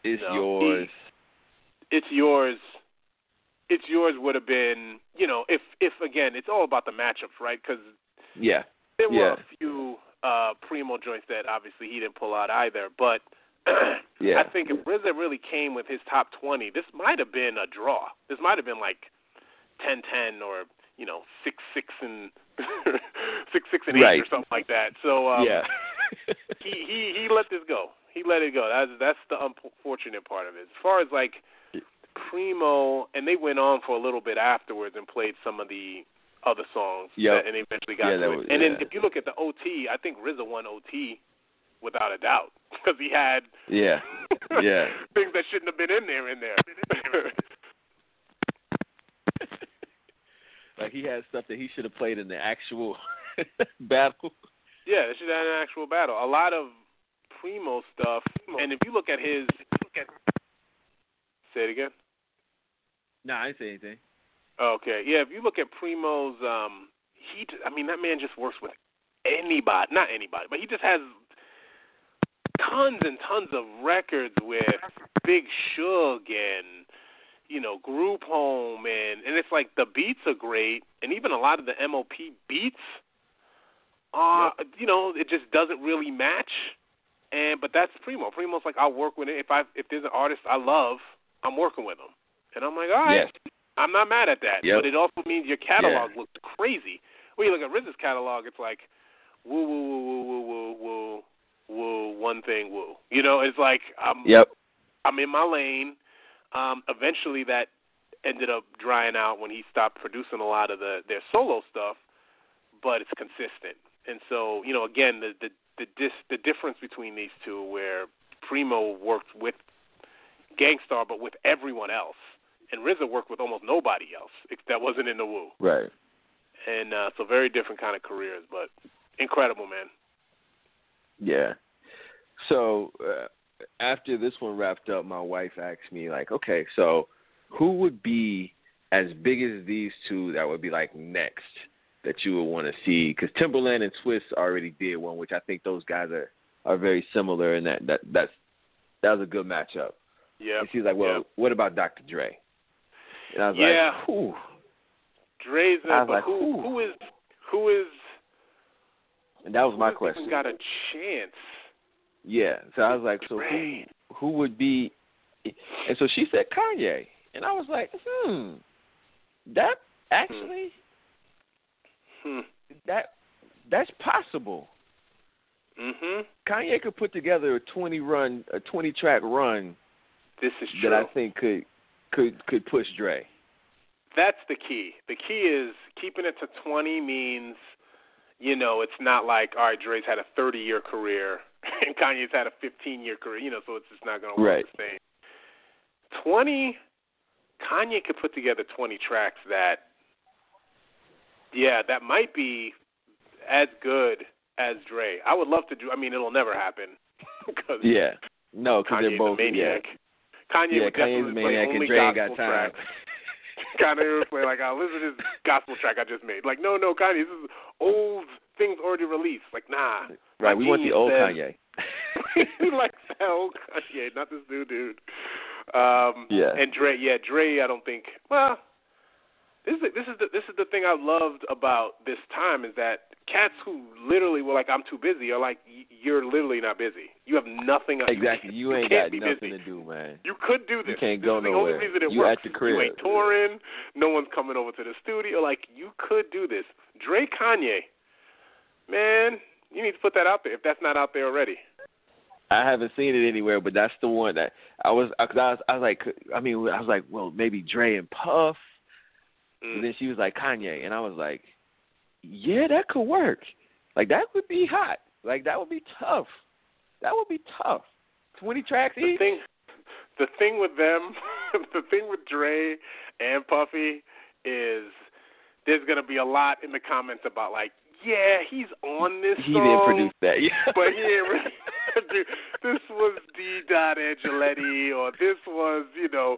B: It's
C: No,
B: yours.
C: it's yours. It's yours would have been, you know, if if again, it's all about the matchups, right? Because
B: Yeah.
C: there were
B: Yeah.
C: a few uh primo joints that obviously he didn't pull out either, but.
B: Yeah.
C: I think if RZA really came with his top 20, this might have been a draw. This might have been like 10-10 or you know six six and six six and eight
B: Right.
C: or something like that. So um,
B: yeah.
C: he he he let this go. He let it go. That's that's the unfortunate part of it. As far as like Primo, and they went on for a little bit afterwards and played some of the other songs. That- and eventually got
B: Yeah,
C: to it.
B: was-
C: and then if you look at the OT, I think RZA won OT without a doubt because he had
B: yeah. Yeah.
C: things that shouldn't have been in there in there.
B: Like he had stuff that he should have played in the actual battle.
C: Yeah, it should have an actual battle. A lot of primo stuff, and if you look at his, look at, say it again.
B: No, I didn't say anything.
C: Okay, yeah. If you look at Primo's, um, he, I mean, that man just works with anybody, not anybody, but he just has tons and tons of records with Big Shug and you know Group Home, and and it's like the beats are great, and even a lot of the MOP beats, uh, you know, it just doesn't really match. And but that's Primo. Primo's like I'll work with it if I if there's an artist I love, I'm working with them, and I'm like all right.
B: Yes.
C: I'm not mad at that,
B: Yep.
C: but it also means your catalog looks crazy. When you look at RZA's catalog, it's like woo woo woo woo woo woo woo woo one thing woo. You know, it's like I'm
B: Yep.
C: I'm in my lane. Um, eventually, that ended up drying out when he stopped producing a lot of the their solo stuff, but it's consistent. And so, you know, again, the the the dis, the difference between these two, where Primo worked with Gang Starr, but with everyone else, and RZA worked with almost nobody else that wasn't in the Wu.
B: Right.
C: And uh, so, very different kind of careers, but incredible, man.
B: Yeah. So uh, after this one wrapped up, my wife asked me like, okay, so who would be as big as these two that would be like next that you would want to see? Because Timbaland and Swizz already did one, which I think those guys are are very similar, and that that that's that was a good matchup.
C: Yeah.
B: And she's like, well,
C: yep.
B: what about Dr. Dre? And I was
C: yeah.
B: like, whew.
C: Dre's
B: I was
C: but
B: like,
C: who who is who is
B: And that was my
C: who's
B: question.
C: got a chance?
B: Yeah. So I was like, so who who would be? And so she said Kanye, and I was like, hmm, that actually
C: Hmm.
B: that that's possible.
C: Mm-hmm.
B: Kanye could put together a twenty run, a twenty track run
C: This is true.
B: that I think could could could push Dre.
C: That's the key. The key is keeping it to 20 means, you know, it's not like, all right, Dre's had a 30 year career and Kanye's had a 15 year career, you know, so it's just not going to work
B: Right.
C: the same. 20, Kanye could put together 20 tracks that, yeah, that might be as good as Dre. I would love to do, I mean, it'll never happen. Because
B: Yeah. No, because
C: Kanye's
B: they're both
C: a maniac. Kanye
B: Yeah,
C: would
B: Kanye's a
C: definitely
B: maniac
C: play
B: and
C: only
B: Dre ain't got time.
C: tracks. Kanye would play like, "Oh, listen to this gospel track I just made." Like, no, no, Kanye, this is old things already released. Like, nah.
B: Right. We want the old
C: says-
B: Kanye.
C: he likes that old Kanye, not this new dude. Um,
B: Yeah.
C: And Dre, yeah, Dre. I don't think. Well, this is this is the this is the thing I loved about this time is that cats who literally were like, "I'm too busy," are like, "You're literally not busy. You have nothing." else-
B: Exactly. You ain't got nothing
C: busy.
B: to do, man.
C: You could do this.
B: You can't
C: this
B: go
C: is the
B: nowhere.
C: only reason it
B: You
C: works.
B: at the crib.
C: You ain't touring. No one's coming over to the studio. Like you could do this. Dre, Kanye, man, you need to put that out there if that's not out there already.
B: I haven't seen it anywhere, but that's the one that I was. Cause I was. I was like. I mean, I was like, well, maybe Dre and Puff.
C: Mm.
B: And then she was like Kanye, and I was like, yeah, that could work. Like that would be hot. Like that would be tough. That would be tough. Twenty tracks
C: The
B: each.
C: thing, the thing with them, the thing with Dre and Puffy is there's gonna be a lot in the comments about like, yeah, he's on this song.
B: He
C: song,
B: didn't produce that. Yeah.
C: but he. Dude, this was D. Dot Angelettie, or this was, you know,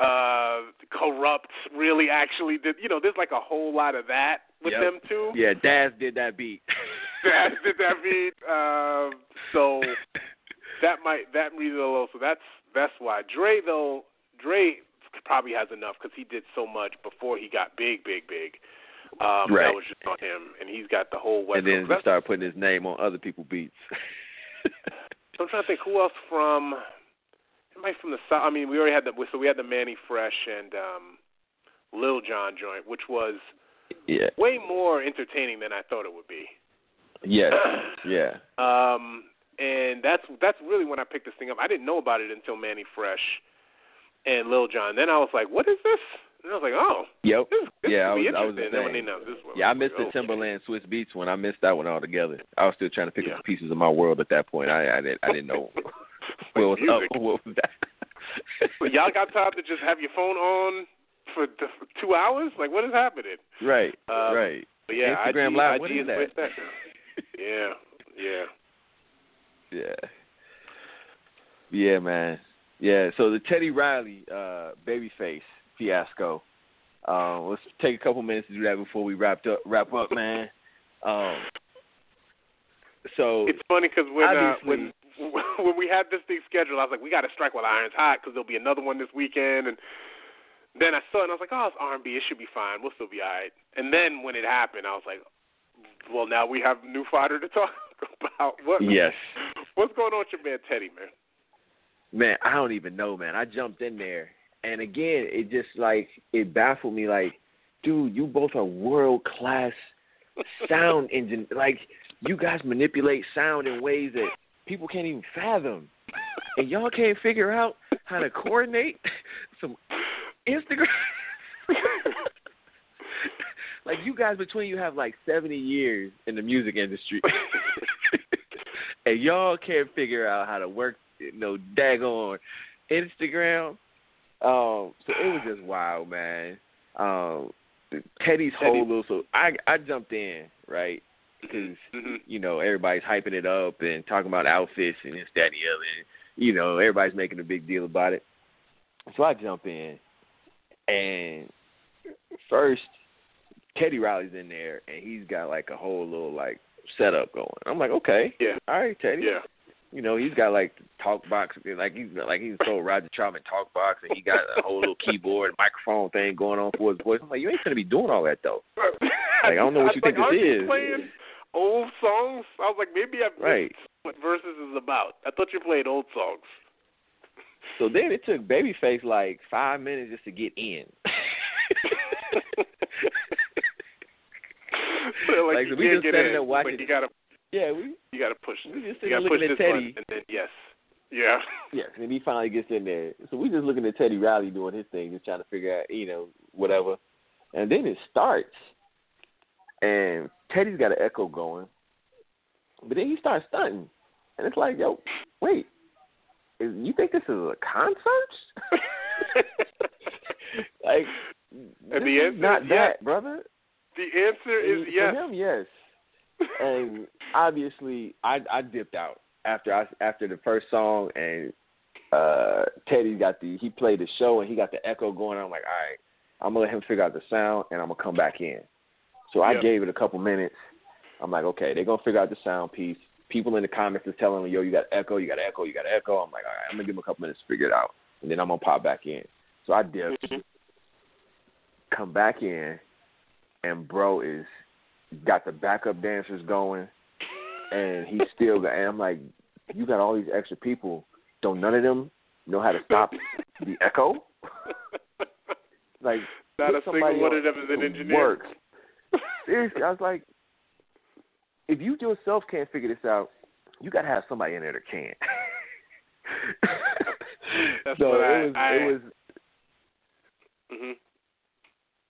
C: uh corrupt. Really, actually did. You know, there's like a whole lot of that with
B: Yep.
C: them too.
B: yeah, Daz did that beat.
C: Daz did that beat. Um, so that might that reason alone. So that's that's why Dre though Dre probably has enough because he did so much before he got big, big, big. Um,
B: Right.
C: That was just on him, and he's got the whole West
B: and then he started putting his name on other people's beats.
C: So I'm trying to think who else from. Anybody from the south? I mean, we already had the so we had the Manny Fresh and um, Lil Jon joint, which was
B: yeah.
C: way more entertaining than I thought it would be.
B: Yes. Yeah.
C: Um, and that's that's really when I picked this thing up. I didn't know about it until Manny Fresh and Lil Jon. Then I was like, "What is this?" And I was like, "Oh,
B: Yep.
C: this, this
B: Yeah, I was- I was the
C: then when they announced this one,
B: Yeah, I missed
C: like,
B: the
C: okay.
B: Timbaland Swizz Beatz one. I missed that one altogether. I was still trying to pick
C: Yeah.
B: up pieces of my world at that point. I I didn't I didn't know what was
C: Music.
B: up. What was that?
C: So y'all got time to just have your phone on for, the, two hours? Like, what is happening?
B: right.
C: Um,
B: right.
C: But yeah,
B: Instagram
C: IG,
B: Live,
C: IG
B: what
C: is
B: is that?
C: where it's at. Yeah, yeah.
B: Yeah. Yeah, man. Yeah. So the Teddy Riley uh, babyface fiasco. Um, let's take a couple minutes to do that before we wrap up. Wrap up, man. Um, so
C: It's funny because when uh, when when we had this thing scheduled, I was like, we got to strike while the iron's hot because there'll be another one this weekend. And then I saw it and I was like, oh, it's R&B. It should be fine. We'll still be all right. And then when it happened, I was like, well, now we have new fighter to talk about. What?
B: yes,
C: What's going on with your man Teddy, man?
B: man. I don't even know, man. I jumped in there, and again, it just like it baffled me. Like, dude, you both are world class sound engine. Like, you guys manipulate sound in ways that people can't even fathom, and y'all can't figure out how to coordinate some Instagram. like you guys between you have like seventy years in the music industry, and y'all can't figure out how to work, you know, daggone Instagram. Um, so it was just wild, man. Um, Teddy's whole little so I I jumped in right because
C: Mhm.
B: you know everybody's hyping it up and talking about outfits and this that and the other. And, you know everybody's making a big deal about it. So I jump in, and first Teddy Riley's in there, and he's got like a whole little like setup going. I'm like, okay,
C: Yeah.
B: all right, Teddy.
C: Yeah.
B: You know, he's got like talk box, like he's like he's told Roger Troutman talk box, and he got a whole little keyboard and microphone thing going on for his voice. I'm like, you ain't gonna be doing all that though.
C: Like
B: I don't know what you think
C: like,
B: this is.
C: Playing old songs. I was like, maybe I've
B: Right.
C: missed what verses is about. I thought you played old songs.
B: So then it took Babyface like five minutes just to get in.
C: So, like,
B: Like,
C: you
B: so we just
C: in.
B: there watching-
C: you gotta
B: yeah, we
C: you gotta push.
B: we just
C: You
B: sitting
C: gotta push
B: looking
C: this
B: at Teddy.
C: and then yes, yeah.
B: Yes, and he finally gets in there. So we just looking at Teddy Riley doing his thing, just trying to figure out, you know, whatever. And then it starts, and Teddy's got an echo going, but then he starts stunting, and it's like, yo, wait, is, you think this is a concert? like, this
C: the answer
B: not that,
C: yes.
B: brother.
C: The answer is
B: For
C: yes.
B: him, yes. and obviously, I I dipped out after I after the first song, and uh Teddy got the he played the show and he got the echo going. I'm like, all right, I'm gonna let him figure out the sound, and I'm gonna come back in. So I
C: Yep.
B: gave it a couple minutes. I'm like, okay, they're gonna figure out the sound piece. People in the comments is telling me, yo, you got echo, you got echo, you got echo. I'm like, all right, I'm gonna give them a couple minutes to figure it out, and then I'm gonna pop back in. So I dipped,
C: Mhm.
B: come back in, and bro is got the backup dancers going, and he's still got. And I'm like, you got all these extra people. Don't none of them know how to stop the echo? Like,
C: Not a single one of them is an engineer.
B: Work. Seriously, I was like, if you yourself can't figure this out, you got to have somebody in there that can.
C: That's
B: so
C: what
B: it
C: I-
B: was.
C: I-
B: it was.
C: hmm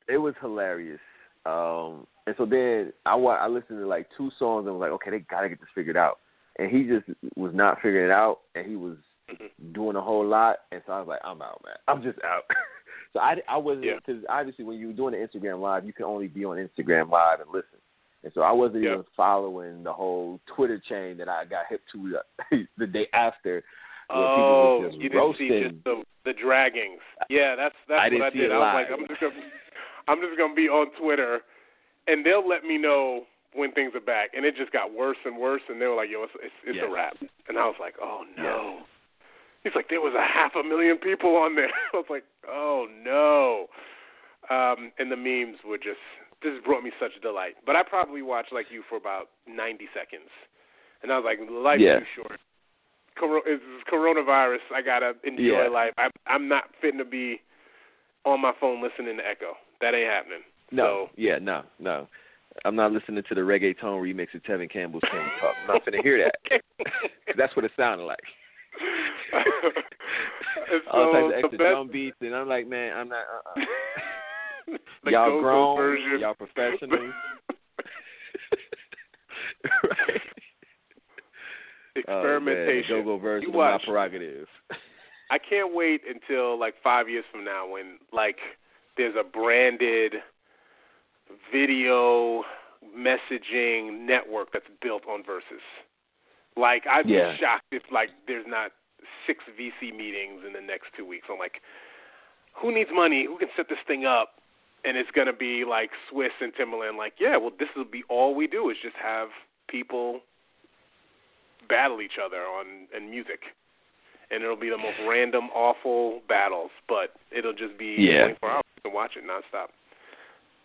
B: it was hilarious. Um, and so then I wa- I listened to like two songs and was like, okay, they gotta get this figured out. And he just was not figuring it out, and he was
C: Mhm.
B: doing a whole lot. And so I was like, I'm out, man. I'm just out. so I I wasn't
C: Yeah.
B: because obviously when you're doing the Instagram live, you can only be on Instagram live and listen. And so I wasn't
C: Yeah.
B: even following the whole Twitter chain that I got hip to the, the day after.
C: Oh,
B: just
C: you didn't see just the the draggings. Yeah, that's that's
B: I
C: what I did.
B: it
C: I was like. I'm just gonna, I'm just gonna be on Twitter, and they'll let me know when things are back. And it just got worse and worse. And they were like, Yo, it's it's, it's
B: Yes.
C: a wrap. And I was like, Oh no. He's like, there was a half a million people on there. I was like, oh no. Um, and the memes were just this brought me such delight. But I probably watched like you for about 90 seconds, and I was like, life's
B: Yeah.
C: too short. Cor- it's coronavirus. I gotta enjoy
B: Yeah.
C: life. I'm I'm not fitting to be on my phone listening to Echo. That ain't happening.
B: No, yeah, no, no. I'm not listening to the reggaeton remix of Tevin Campbell's Can We Talk. I'm not going to hear that. that's what it sounded like.
C: And
B: All types of extra
C: best-
B: drum beats, and I'm like, man, I'm not. Uh-uh. y'all
C: go-go
B: grown,
C: version.
B: y'all professionals. right?
C: Oh, Experimentation.
B: Oh, go go version
C: You
B: of my
C: watch.
B: prerogative.
C: I can't wait until like five years from now when like there's a branded video messaging network that's built on Versus. Like I'd
B: Yeah.
C: be shocked if like there's not six VC meetings in the next two weeks. I'm like, who needs money? Who can set this thing up? And it's gonna be like Swizz and Timbaland. Like, yeah, well, this will be all we do is just have people battle each other on in music and it'll be the most random, awful battles, but it'll just be
B: Yeah.
C: 24 hours. Can watch it nonstop.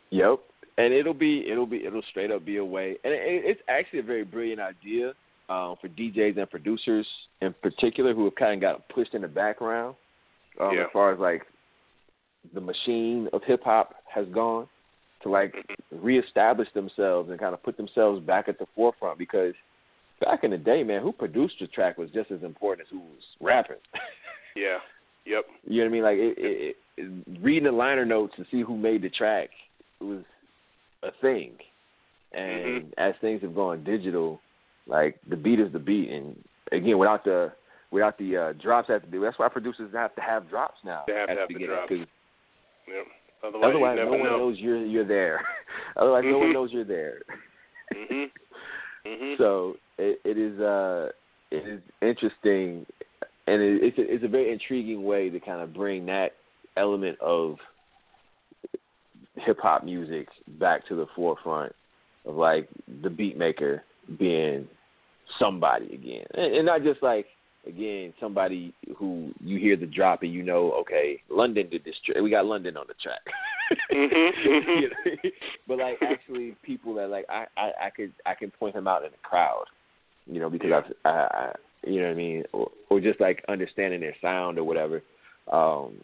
B: Yep. And it'll be it'll be it'll straight up be a way, and it, it's actually a very brilliant idea um, for DJs and producers in particular who have kind of got pushed in the background um,
C: Yeah.
B: as far as like the machine of hip hop has gone to like reestablish themselves and kind of put themselves back at the forefront because back in the day, man, who produced the track was just as important as who was rapping.
C: Yeah. Yep.
B: You know what I mean? Like it, it, it, reading the liner notes to see who made the track was a thing. And mm-hmm. as things have gone digital, like the beat is the beat, and again, without the without the uh, drops at the that's why producers have to have drops now.
C: They have
B: at
C: to have
B: the,
C: the drops. Yep.
B: Otherwise, otherwise
C: no
B: one
C: know.
B: knows you're you're there. otherwise,
C: mm-hmm.
B: no one knows you're there.
C: mhm. Mhm.
B: So it, it is uh it is interesting, and it, it's a, it's a very intriguing way to kind of bring that element of hip hop music back to the forefront of like the beat maker being somebody again, and, and not just like again somebody who you hear the drop and you know okay London did this we got London on the track.
C: mm-hmm.
B: you know? But like actually people that like I, I I could I can point him out in the crowd, you know because
C: yeah.
B: I, I, I you know what I mean or, or just like understanding their sound or whatever. Um,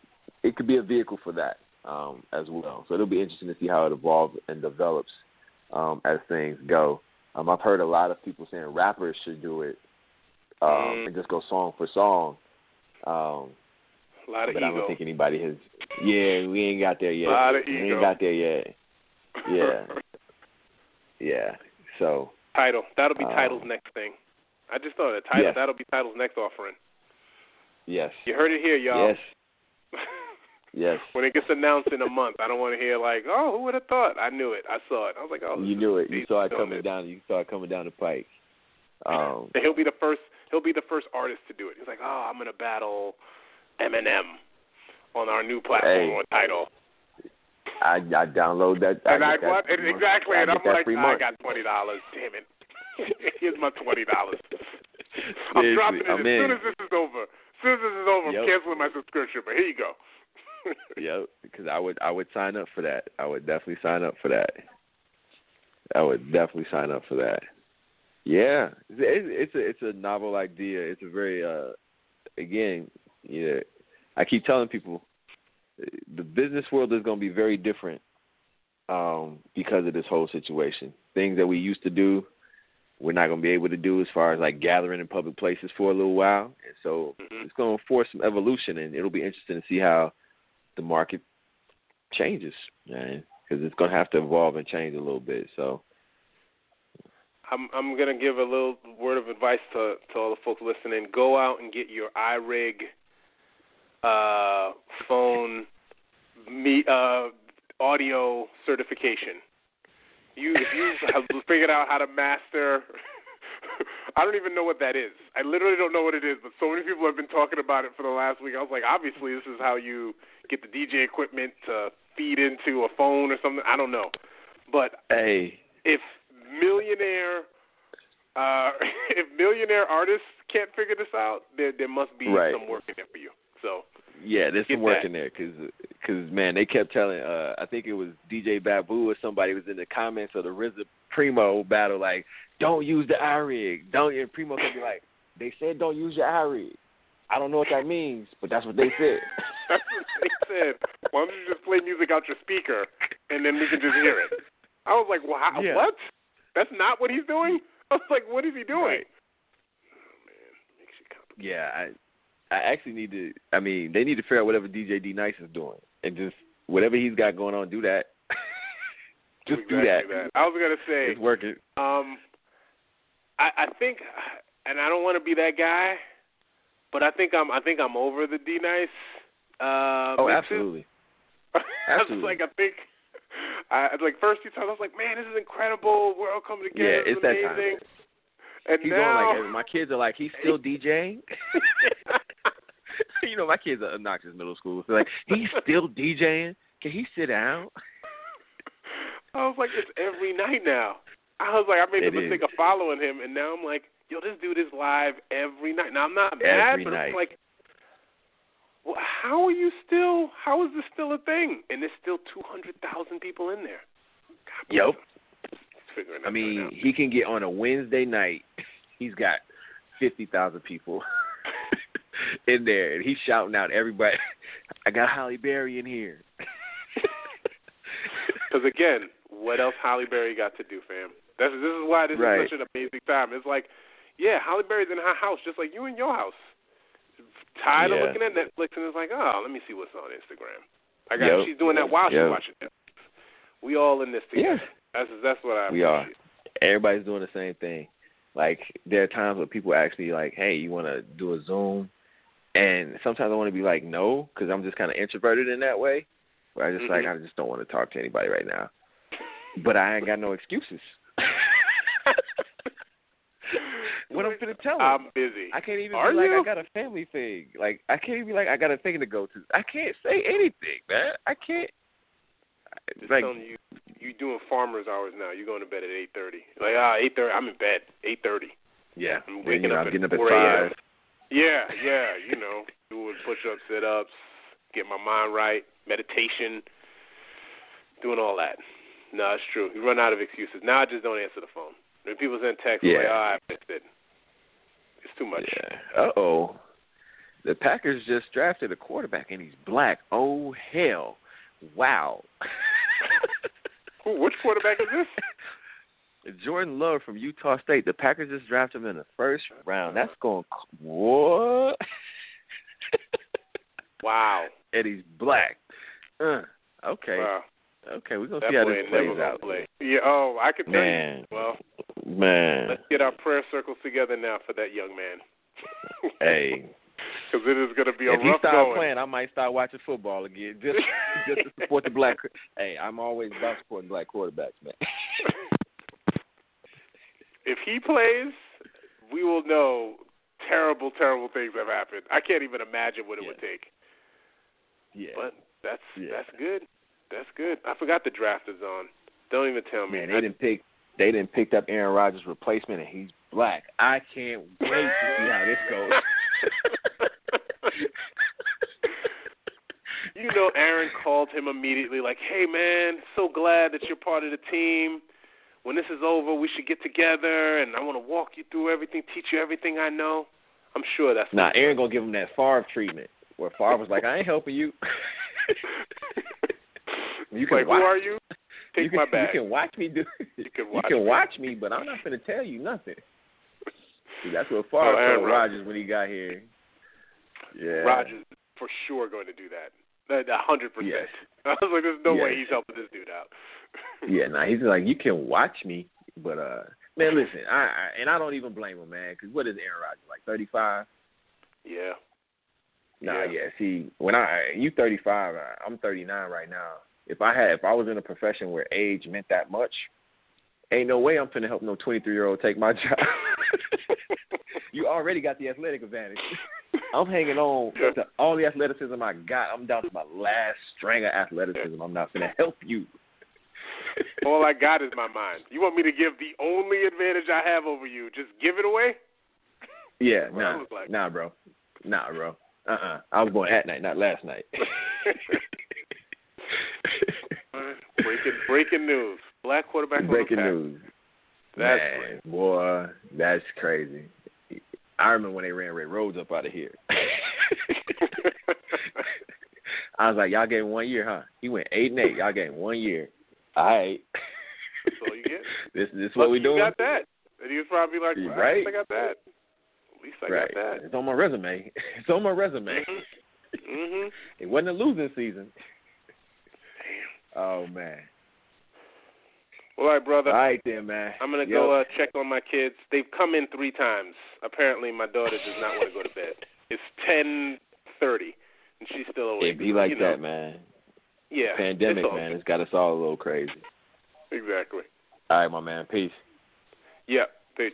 B: it could be a vehicle for that um, as well. So it'll be interesting to see how it evolves and develops um, as things go. Um, I've heard a lot of people saying rappers should do it um,
C: mm.
B: and just go song for song. Um,
C: a lot of
B: but
C: ego.
B: I don't think anybody has. Yeah, we ain't got there yet.
C: A lot of ego.
B: we ain't got there yet. Yeah, yeah. So
C: Tidal that'll be
B: um,
C: Tidal's next thing. I just thought a Tidal
B: yes.
C: that'll be Tidal's next offering.
B: yes,
C: You heard it here, y'all.
B: yes, yes.
C: when it gets announced in a month, I don't want to hear like, "Oh, who would have thought?" I knew it. I saw it. I was like, "Oh,
B: You knew it. You saw it coming
C: it.
B: down. You saw it coming down the pike. Um,
C: And he'll be the first. He'll be the first artist to do it. He's like, "Oh, I'm gonna battle Eminem on our new platform
B: Hey.
C: or Tidal."
B: I I download that.
C: and I
B: get that
C: what? And exactly.
B: I
C: and I'm like, I got twenty dollars. Damn it. Here's my twenty dollars. I'm dropping it
B: I'm
C: as
B: in.
C: soon as this is over. As soon as this is over,
B: Yep.
C: I'm canceling my subscription. But here you go.
B: Yep, because I would I would sign up for that. I would definitely sign up for that. I would definitely sign up for that. Yeah, it, it's a it's a novel idea. It's a very uh again, yeah. I keep telling people the business world is going to be very different um because of this whole situation. Things that we used to do, we're not going to be able to do as far as like gathering in public places for a little while. And so
C: Mhm.
B: it's going to force some evolution, and it'll be interesting to see how the market changes. Because it's going to have to evolve and change a little bit. So
C: I'm I'm gonna give a little word of advice to to all the folks listening. Go out and get your iRig uh, phone me uh, audio certification. You if you have figured out how to master. I don't even know what that is. I literally don't know what it is, but so many people have been talking about it for the last week. I was like, obviously, this is how you get the DJ equipment to feed into a phone or something. I don't know, but
B: hey,
C: if millionaire uh if millionaire artists can't figure this out, there there must be
B: Right.
C: some work in there for you. So
B: Yeah, there's some work
C: that.
B: in there because cause, man, they kept telling. uh I think it was DJ Babu or somebody was in the comments of the RZA Primo battle, like, "Don't use the iRig." Don't. And Primo could be like, "They said don't use your iRig." I don't know what that means, but that's what they said.
C: that's what they said. Why don't you just play music out your speaker and then we can just hear it? I was like, wow,
B: Yeah.
C: what? That's not what he's doing. I was like, what is he doing?
B: Right.
C: Oh man, makes you complicated.
B: yeah, I I actually need to. I mean, they need to figure out whatever DJ D Nice is doing, and just whatever he's got going on, do that. just do
C: Exactly
B: that.
C: I was gonna say,
B: It's working.
C: Um, I, I think, and I don't want to be that guy, but I think I'm. I think I'm over the D nice. Uh,
B: Oh, absolutely.
C: I was
B: Absolutely.
C: like, I think. I it's like first few times I was like, man, this is incredible. We're all coming together.
B: Yeah, it's
C: is
B: that time.
C: amazing. And
B: He's
C: now,
B: like my kids are like he's still DJing. you know, my kids are obnoxious middle school. So like he's still DJing. Can he sit down?
C: I was like, it's every night now. I was like, I made the mistake
B: is.
C: of following him, and now I'm like, yo, this dude is live every night. Now I'm not mad,
B: Every
C: but
B: night.
C: it's like, well, how are you still? How is this still a thing? And there's still two hundred thousand people in there. God
B: Yep.
C: him. He's figuring
B: I mean,
C: out.
B: he can get on a Wednesday night. He's got fifty thousand people in there, and he's shouting out everybody. I got Halle Berry in here.
C: Because again, what else Halle Berry got to do, fam? That's this is why this
B: Right.
C: is such an amazing time. It's like, yeah, Halle Berry's in her house, just like you in your house. Tired
B: Yeah.
C: of looking at Netflix and it's like, oh, let me see what's on Instagram. I got
B: Yep.
C: she's doing that while
B: Yep.
C: she's watching Netflix. We all in this together.
B: Yeah.
C: That's that's what I.
B: We are. Everybody's doing the same thing. Like there are times where people actually like, hey, you want to do a Zoom, and sometimes I want to be like, no, because I'm just kind of introverted in that way. Where I just
C: mm-hmm.
B: like I just don't want to talk to anybody right now. But I ain't got no excuses. What I'm gonna tell them?
C: I'm busy.
B: I can't even
C: Are
B: be like
C: you?
B: I got a family thing. Like I can't even be like I got a thing to go to. I can't say anything, man. I can't.
C: Just
B: like
C: telling you, you doing farmers hours now. You're going to bed at eight thirty. Like ah, eight thirty. I'm in bed. Eight thirty.
B: yeah,
C: I'm waking
B: you know,
C: up
B: I'm
C: at
B: getting up at five.
C: Yeah, yeah. You know, doing push-ups, sit-ups, get my mind right, meditation, doing all that. No, it's true. You run out of excuses. Now I just don't answer the phone. When people send texts, I'm like,
B: Yeah.
C: oh, I missed it. It's too much.
B: Yeah. Uh oh. The Packers just drafted a quarterback and he's black. Oh hell! Wow.
C: Who, which quarterback is this?
B: Jordan Love from Utah State. The Packers just drafted him in the first round. That's going what?
C: Wow.
B: and he's black. Uh, okay.
C: Wow.
B: Okay, we're gonna
C: That
B: see how this plays out.
C: play. Yeah. Oh, I can tell
B: Man.
C: Well,
B: Man.
C: let's get our prayer circles together now for that young man.
B: Hey.
C: Because it is going to be a
B: if he
C: rough
B: start
C: going.
B: playing, I might start watching football again just just to support the black. Hey, I'm always about supporting black quarterbacks, man.
C: if he plays, we will know terrible, terrible things have happened. I can't even imagine what it would take.
B: yeah,
C: But that's
B: Yeah.
C: that's good. That's good. I forgot the draft is on. Don't even tell me.
B: man,
C: I-
B: they didn't pick. They didn't pick up Aaron Rodgers' replacement, and he's black. I can't wait to see how this goes.
C: you know, Aaron called him immediately, like, "Hey, man, so glad that you're part of the team. When this is over, we should get together, and I want to walk you through everything, teach you everything I know." I'm sure that's
B: Nah, Aaron gonna give him that Favre treatment, where Favre was like, "I ain't helping you." you can
C: like,
B: watch.
C: who are you? Take
B: you can,
C: my bag.
B: You can watch me do.
C: You can
B: you
C: watch
B: can
C: me.
B: watch me, but I'm not going to tell you nothing. See, that's what
C: Oh,
B: Favre
C: Aaron
B: told
C: Rodgers.
B: Rodgers when he got here. Yeah.
C: Rodgers for sure going to do that. A hundred percent.
B: Yes.
C: I was like, there's no way he's helping this dude out.
B: Yeah, nah, he's like, you can watch me, but uh, man, listen, I, I and I don't even blame him, man, because what is Aaron Rodgers like, 35?
C: Yeah.
B: Nah,
C: Yeah.
B: yeah. See, when I you 35, I'm 39 right now. If I had, if I was in a profession where age meant that much, ain't no way I'm finna help no 23 year old take my job. you already got the athletic advantage. I'm hanging on to all the athleticism I got. I'm down to my last string of athleticism. I'm not finna help you.
C: All I got is my mind. You want me to give the only advantage I have over you? Just give it away?
B: Yeah, nah,
C: like.
B: nah, bro, nah, bro. Uh, uh I was born at night, not last night.
C: breaking breaking news. Black quarterback
B: Breaking news.
C: That's
B: Man, boy, that's crazy. I remember when they ran Ray Rhodes up out of here. I was like, y'all gave him one year, huh? He went eight and eight. Y'all gave him one year. All right.
C: That's all you get.
B: this this what we
C: Lucky
B: doing?
C: You got that. And he was probably like,
B: You
C: well,
B: right.
C: At least I got that. At least I
B: right.
C: got that.
B: It's on my resume. It's on my resume.
C: Mhm.
B: It wasn't a losing season. Oh man.
C: All right, brother.
B: All right then, man.
C: I'm gonna go uh, check on my kids. They've come in three times. Apparently, my daughter does not want to go to bed. It's ten thirty, and she's still awake.
B: It be like
C: you know,
B: that, man.
C: Yeah.
B: Pandemic,
C: it's
B: man. It's got us all a little crazy.
C: Exactly.
B: All right, my man. Peace.
C: Yeah. Peace.